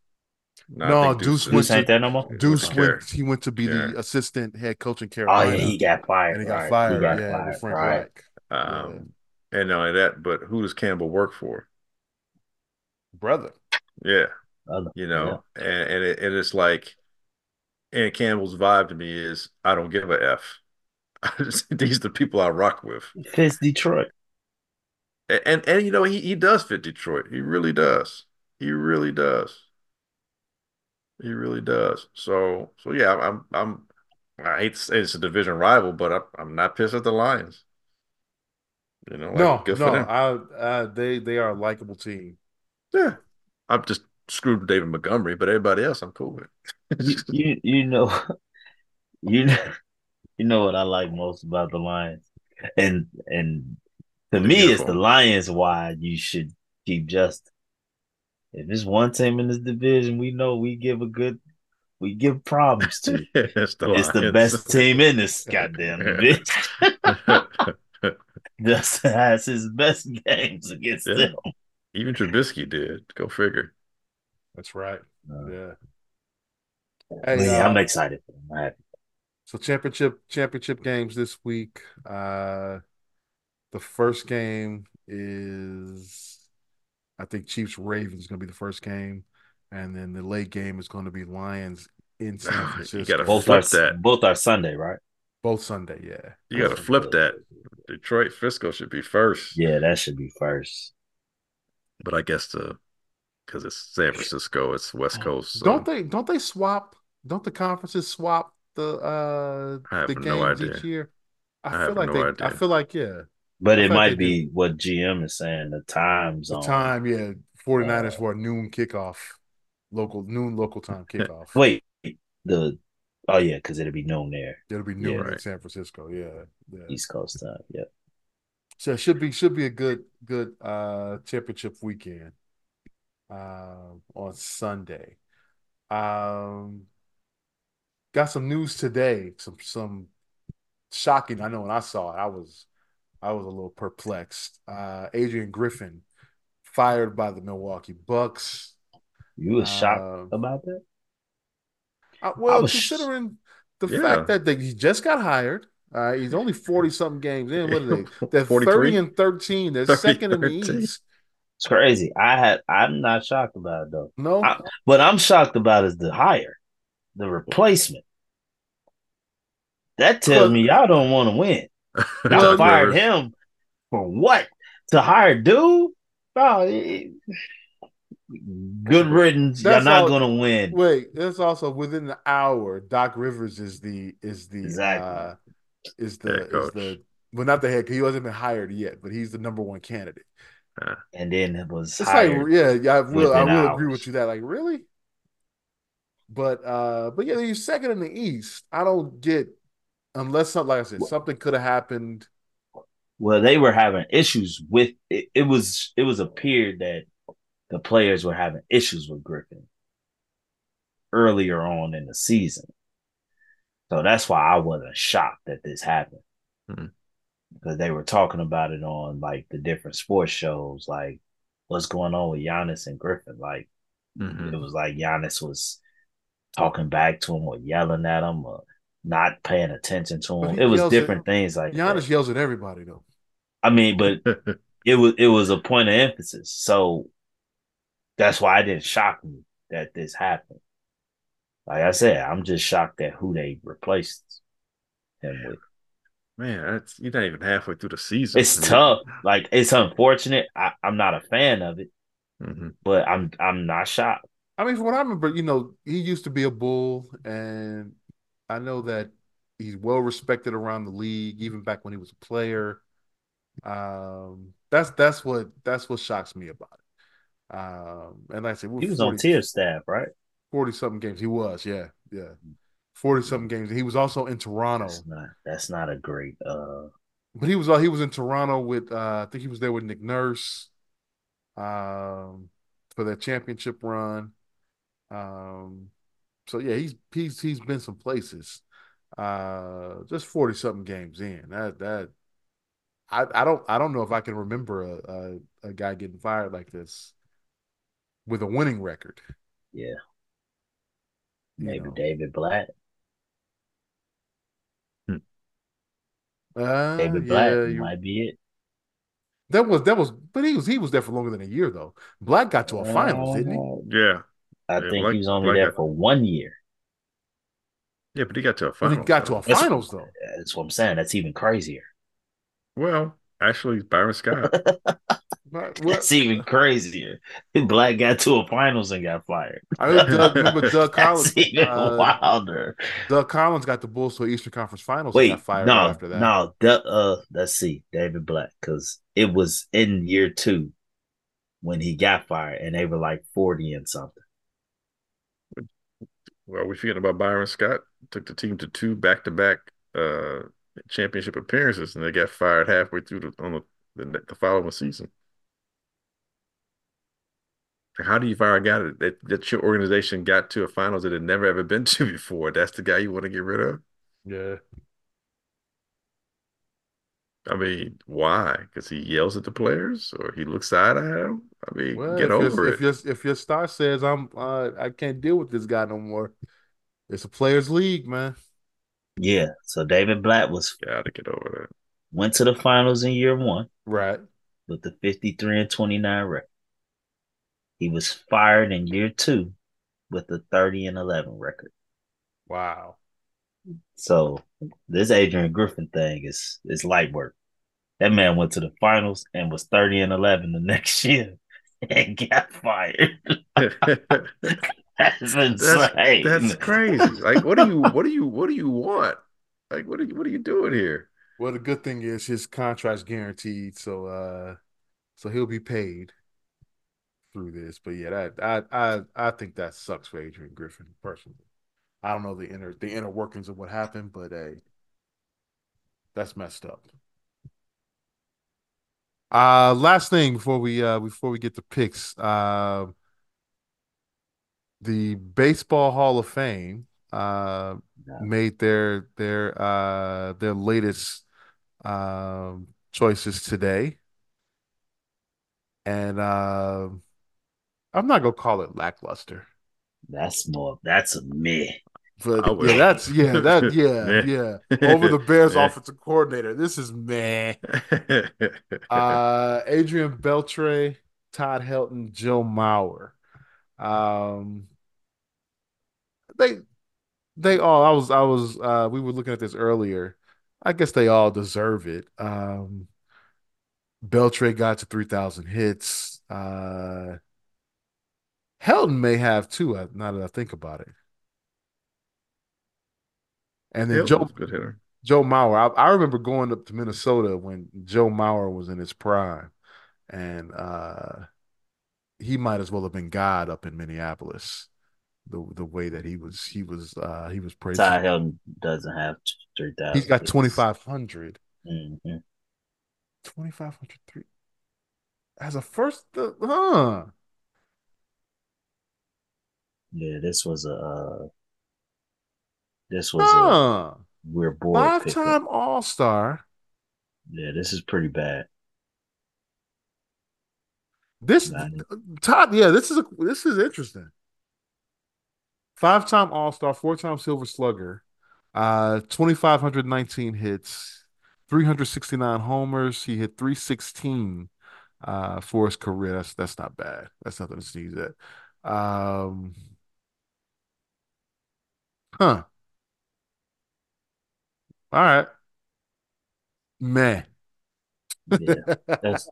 I No, think Deuce went Deuce to- ain't there no more. Deuce went. Carolina. He went to be Yeah. the assistant head coach in Oh Carolina. yeah, he got fired. and he got right. fired. He got yeah, fired. Frank right. Reich. Um, and not only that, but who does Campbell work for? Brother. Yeah, Other- you know, and and, it, and it's like, and Campbell's vibe to me is I don't give a f. <laughs> These are the people I rock with, yeah. Fits Detroit. and and, and you know he he does fit Detroit. He really does. He really does. He really does. So so yeah, I'm I'm I hate to say it's a division rival, but I'm I'm not pissed at the Lions. You know, like, no, good for no. them. I, uh, they they are a likable team. Yeah, I'm just screwed with David Montgomery, but everybody else I'm cool with. you, you you know <laughs> you know you know what I like most about the Lions, and and to The me, it's the Lions why you should keep Justin. If there's one team in this division, we know we give a good, we give problems to. <laughs> it's the it's the best team in this <laughs> goddamn division. <laughs> Justin has his best games against Yeah. them. Even Trubisky did. Go figure. That's right. Uh, Yeah. Hey, yeah, uh, I'm excited for. I'm happy. so championship championship games this week. Uh, the first game is, I think Chiefs Ravens is going to be the first game, and then the late game is going to be Lions in <sighs> San You Francisco. gotta Both flip are that. both are Sunday, right? both Sunday. Yeah. You got to flip good. that. Detroit Fisco should be first. Yeah, that should be first. But I guess the because it's San Francisco, it's West Coast. So Don't they? Don't they swap? Don't the conferences swap the uh I have the no games idea. each year? I, I feel have like no they. idea. I feel like yeah. But I it might be what GM is saying, the time The zone. time, yeah. 49ers Uh, for a noon kickoff, local noon local time <laughs> kickoff. Wait, the oh yeah, because it'll be noon there, It'll be noon Yeah. in San Francisco. Yeah, yeah. East Coast time. Yep. So it should be should be a good good uh championship weekend um on Sunday. Um got some news today, some some shocking. I know when I saw it, I was I was a little perplexed. Uh Adrian Griffin fired by the Milwaukee Bucks. You was shocked Um, about that? Uh, well, was- considering the Yeah. fact that they, he just got hired, uh, he's only forty something games in. What are they? <laughs> They're 43? thirty and thirteen. They're 30, second in the East. It's crazy. I had I'm not shocked about it though. No, I- What I'm shocked about is the hire, the replacement. That tells me y'all don't want to win. <laughs> Well, fired him for what? To hire dude? Oh, it- good riddance. You're not all- gonna win. wait. That's also within the hour. Doc Rivers is the is the Exactly. uh, is the is the well not the head. because He hasn't been hired yet, but he's the number one candidate. And then it was It's like yeah, yeah. I will I will agree with you that like really. But uh, but yeah, you're second in the East. I don't get unless something like I said, something could have happened. well, they were having issues with it. It was it was appeared that the players were having issues with Griffin earlier on in the season. So that's why I wasn't shocked that this happened. Hmm. Because they were talking about it on like the different sports shows, like what's going on with Giannis and Griffin. Like Mhm. it was like Giannis was talking back to him or yelling at him or not paying attention to him. It was yells at- different things like Giannis that. yells at everybody though. I mean, but <laughs> it was it was a point of emphasis. So that's why it didn't shock me that this happened. Like I said, I'm just shocked at who they replaced him with. Man, that's you're not even halfway through the season. It's tough. Like it's unfortunate. I, I'm not a fan of it, hmm but I'm I'm not shocked. I mean, from what I remember, you know, he used to be a bull, and I know that he's well respected around the league, even back when he was a player. Um, that's that's what that's what shocks me about it. Um, and like I said, He was on 40 tier staff, right? 40 something games. He was, yeah, yeah. 40 something games. He was also in Toronto. That's not that's not a great uh But he was uh, he was in Toronto with uh I think he was there with Nick Nurse um for their championship run. Um so yeah, he's he's he's been some places. Uh just 40 something games in. That that I I don't I don't know if I can remember a a, a guy getting fired like this with a winning record. yeah, you maybe know. David Blatt. Uh, David Blatt yeah, you- might be it. that was that was but he was he was there for longer than a year though. Blatt got to a finals, didn't he? Uh, Yeah, I Yeah, think Blatt- he was only Blatt there got- for one year. yeah, but he got to a But final. he got to a That's- finals though. That's what I'm saying. That's even crazier. Well, actually, Byron Scott. <laughs> But- That's even crazier. <laughs> Blatt got to a finals and got fired. <laughs> I mean, Doug, remember Doug Collins. That's even uh, wilder. Doug Collins got the Bulls to an Eastern Conference Finals Wait, and got fired no, after that. no. The, uh, let's see, David Blatt, because it was in year two when he got fired, and they were like forty and something. Well, we forgetting about Byron Scott. Took the team to two back-to-back uh, championship appearances, and they got fired halfway through the on the, the, the following season. How do you fire a guy that that your organization got to a finals that had never ever been to <laughs> before? That's the guy you want to get rid of? Yeah. I mean, why? Because he yells at the players, or he looks side at them. I mean, Well, get if your- over if it. your if your star says I'm uh, I can't deal with this guy no more, it's a players' league, man. Yeah, so David Blatt was Got to get over that. went to the finals in year one Right. with the fifty three and twenty nine record. He was fired in year two with the thirty and eleven record. Wow. So this Adrian Griffin thing is is light work. That man went to the finals and was thirty and eleven the <laughs> next year and got fired. <laughs> That's insane. That's crazy. Like, what do you, what do you, what do you want? Like, what are you, what are you doing here? Well, the good thing is his contract's guaranteed, so uh, so he'll be paid through this. But yeah, that I I I think that sucks for Adrian Griffin personally. I don't know the inner the inner workings of what happened, but hey, that's messed up. Uh last thing before we uh before we get to picks, uh the Baseball Hall of Fame uh Yeah. made their their uh their latest um choices today. And uh, I'm not gonna call it lackluster. That's more. That's a me. But yeah, that's yeah, that <laughs> yeah, yeah. Over the Bears <laughs> offensive coordinator. This is meh. <laughs> Uh Adrian Beltre, Todd Helton, Joe Mauer. Um they they all I was I was uh we were looking at this earlier. I guess they all deserve it. Um Beltre got to 3,000 hits. Uh Helton may have too, uh, now that I think about it. And then Hill Joe was a good hitter. Joe Mauer. I, I remember going up to Minnesota when Joe Mauer was in his prime, and uh, he might as well have been God up in Minneapolis. The the way that he was he was uh, he was praised. Ty Helton doesn't have three thousand. He's got 2,500. Mm-hmm. 2,500 three. As a first, uh, huh? Yeah, this was a uh, This was Huh. a weird board Five time All Star. Yeah, this is pretty bad. This. Todd, yeah, this is a this is interesting. Five time All Star, four time Silver Slugger, uh, twenty five hundred nineteen hits, three hundred sixty nine homers. He hit three sixteen uh, for his career. That's that's not bad. That's nothing to sneeze at. Um, huh. All right. Man. Yeah, that's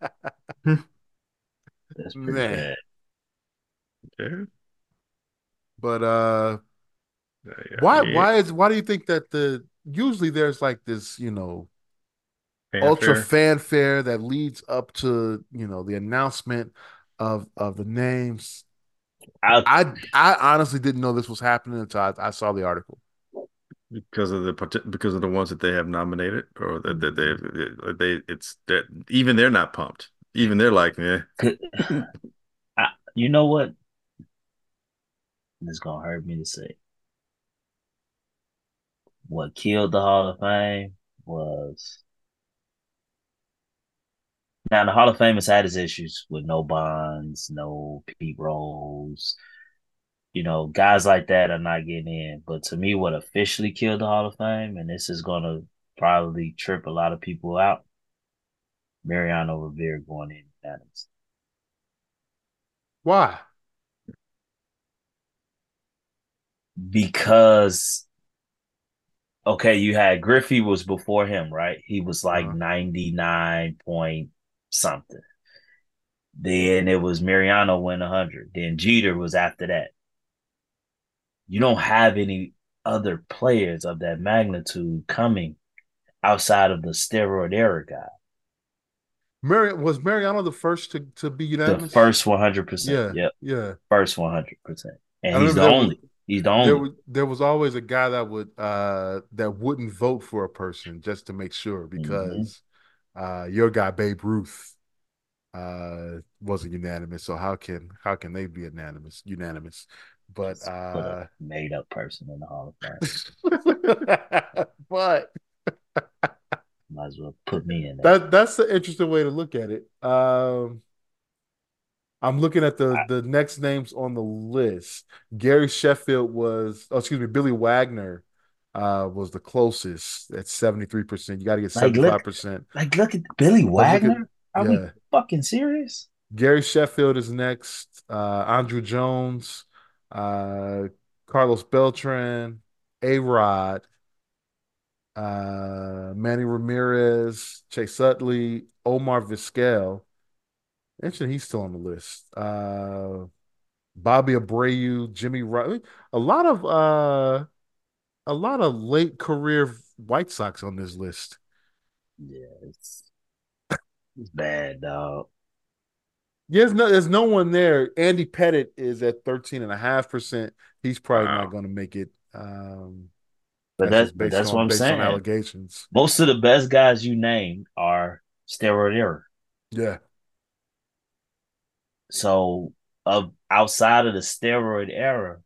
<laughs> that's pretty Man. bad. Yeah. But uh Yeah, yeah. why Yeah. why is why do you think that the usually there's like this, you know, Fanfare. ultra fanfare that leads up to, you know, the announcement of of the names. I I I honestly didn't know this was happening until I, I saw the article. Because of the because of the ones that they have nominated or that, that they mm-hmm. they it's that even they're not pumped. Even they're like, <laughs> yeah, you know what? It's gonna hurt me to say. What killed the Hall of Fame was now the Hall of Fame has had its issues with no bonds, no Pete Rose. You know, guys like that are not getting in. But to me, what officially killed the Hall of Fame, and this is gonna probably trip a lot of people out, Mariano Rivera going in unanimous. Why? because okay, you had Griffey was before him, right? He was like Uh-huh. 99 point something. Then it was Mariano went 100. Then Jeter was after that. You don't have any other players of that magnitude coming outside of the steroid era guy. Mari- was Mariano the first to, to be The unanimous? first 100%. Yeah. Yep. Yeah. First 100%. I And he's the there was- only. He's the only. There was there was always a guy that would uh that wouldn't vote for a person just to make sure Mm-hmm. because uh your guy Babe Ruth uh wasn't unanimous. So how can how can they be unanimous unanimous? But Put uh a made up person in the Hall of Fame. <laughs> but <laughs> Might as well put me in there. that that's the interesting way to look at it. Um I'm looking at the the next names on the list. Gary Sheffield was, oh, excuse me, Billy Wagner uh was the closest at 73%. You got to get 75%. Like, look at Billy Wagner. Are we fucking serious? Gary Sheffield is next. Uh Andruw Jones, uh Carlos Beltran, A Rod, uh Manny Ramirez, Chase Utley, Omar Vizquel. Interesting, he's still on the list. Uh Bobby Abreu, Jimmy Wright. A lot of uh a lot of late career White Sox on this list. Yeah, it's it's bad, dog. There's no there's no one there. Andy Pettitte is at 13.5%. He's probably Wow. not gonna make it. Um But that's based that's on what I'm saying. allegations. Most of the best guys you named are steroid era. Yeah. So of outside of the steroid era,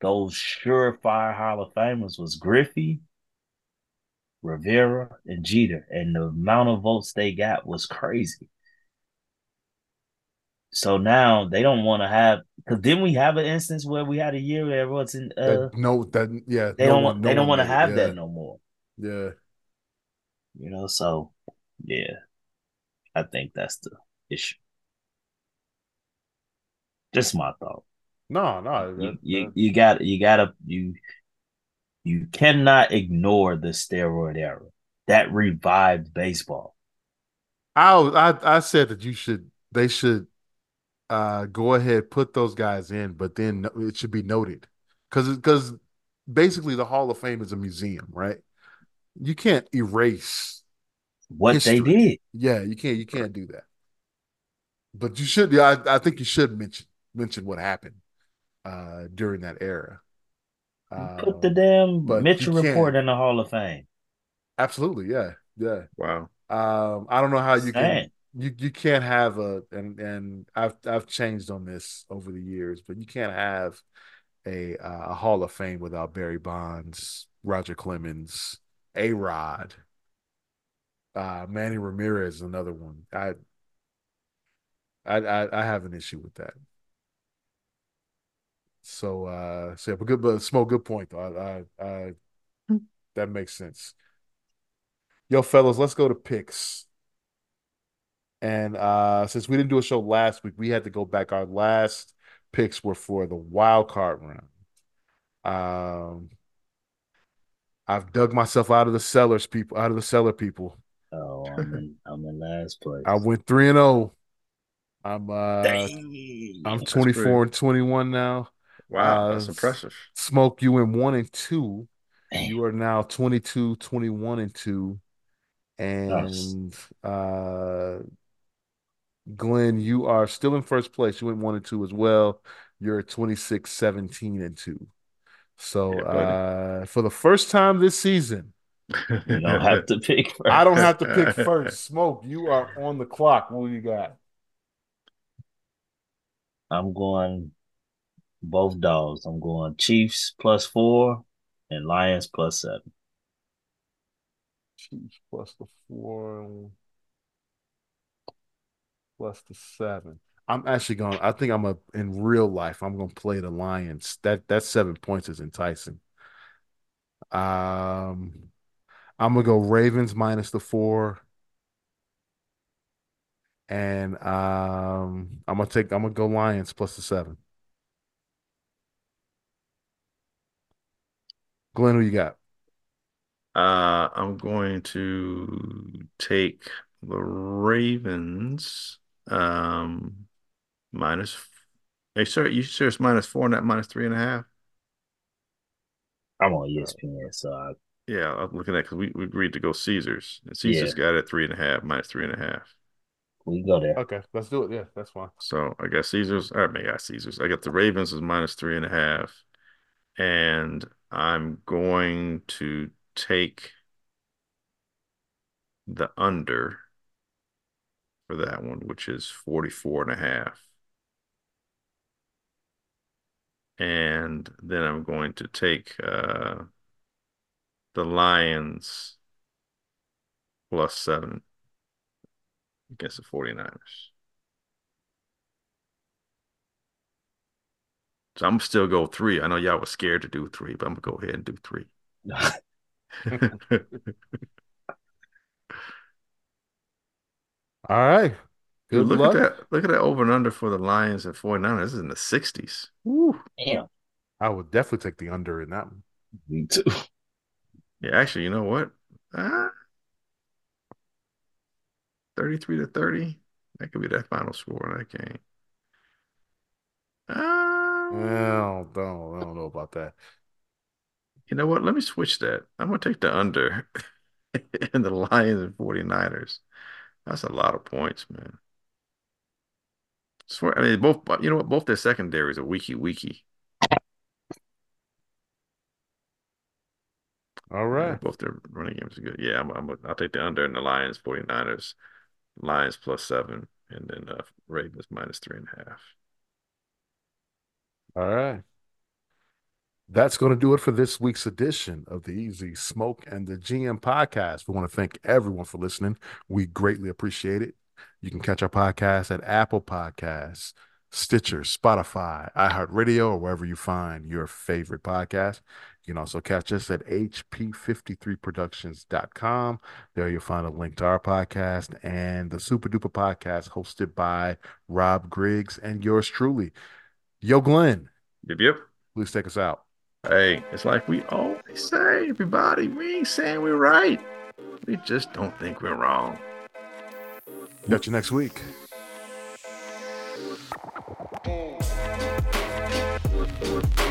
those surefire Hall of Famers was Griffey, Rivera, and Jeter, and the amount of votes they got was crazy. So now they don't want to have because then we have an instance where we had a year where everyone's in uh That, no, that yeah. they no don't want no they don't want to have Yeah. that no more. Yeah. You know, so yeah. I think that's the issue. Just my thought. No, no. You that- you, that- you got you gotta you you cannot ignore the steroid era. That revived baseball. I, I I said that you should they should uh go ahead put those guys in, but then it should be noted because because basically the Hall of Fame is a museum, right? You can't erase. What History. they did. Yeah, you can't you can't do that. But you should. Yeah, I, I think you should mention mention what happened uh during that era. Put the Um, damn but Mitchell report in the Hall of Fame. absolutely, yeah, yeah. wow. Um, I don't know how you can Saying. You you can't have a and and I've I've changed on this over the years, but you can't have a uh, a Hall of Fame without Barry Bonds, Roger Clemens, A Rod, uh, Manny Ramirez, another one. I, I, I, I have an issue with that. So, uh, so yeah, but good, but smoke, good point though. I, I, I that makes sense. Yo, fellas, let's go to picks. And uh since we didn't do a show last week, we had to go back. Our last picks were for the wild card round. Um I've dug myself out of the sellers, people, out of the cellar, people. Oh, I'm in, I'm in last place. <laughs> I went three and zero. I'm uh Dang. I'm That's 24 pretty- and 21 now. Wow, Uh, that's impressive. Smoke, you in one and two. Damn. You are now 22, 21 and two. And uh Glenn, you are still in first place. You went one and two as well. You're at 26, 17 and two. So Yeah, uh for the first time this season, You don't have to <laughs> pick first. I don't have to pick <laughs> first. Smoke, you are on the clock. What do you got? I'm going both dogs. I'm going Chiefs plus four and Lions plus seven. Chiefs plus the four plus the seven. I'm actually going. I think I'm a in real life. I'm going to play the Lions. That that seven points is enticing. Um, I'm gonna go Ravens minus the four, and um, I'm gonna take. I'm gonna go Lions plus the seven. Glenn, who you got? Uh, I'm going to take the Ravens um minus. Hey, sir, you sure it's minus four, not minus three and a half? I'm on ESPN, so I, Yeah, I'm looking at because we, we agreed to go Caesars, and Caesars got it at three and a half, minus three and a half. we go there. Okay, let's do it. Yeah, that's fine. So I got Caesars. I may got Caesars. I got the Ravens as minus three and a half, and I'm going to take the under for that one, which is 44 and a half. And then I'm going to take uh, the Lions plus seven against the 49ers. So I'm still go three. I know y'all were scared to do three, but I'm gonna go ahead and do three. <laughs> <laughs> All right. Good Dude, look luck. at that. Look at that over and under for the Lions and 49ers. This is in the 60s. Woo. Damn, I would definitely take the under in that one. me too. Yeah, actually, you know what? Ah, 33 to 30. That could be that final score in that game. Ah, Well, don't, I don't know about that. you know what? Let me switch that. I'm gonna take the under <laughs> in the Lions and 49ers. That's a lot of points, man. Swear, I mean, both, you know what? Both their secondaries are weaky, weaky. All right. Both their running games are good. Yeah, I'm, I'm, I'll take the under in the Lions, 49ers, Lions plus seven, and then uh, Ravens minus three and a half. All right. That's going to do it for this week's edition of the Easy Smoke and the GM podcast. We want to thank everyone for listening. We greatly appreciate it. You can catch our podcast at Apple Podcasts, Stitcher, Spotify, iHeartRadio, or wherever you find your favorite podcast. You can also catch us at hp53productions.com. There you'll find a link to our podcast and the Super Duper podcast hosted by Rob Griggs and yours truly. Yo, Glenn, Yep, yep. please take us out. Hey, it's like we always say, everybody, we ain't saying we're right. We just don't think we're wrong. Catch you next week. Mm.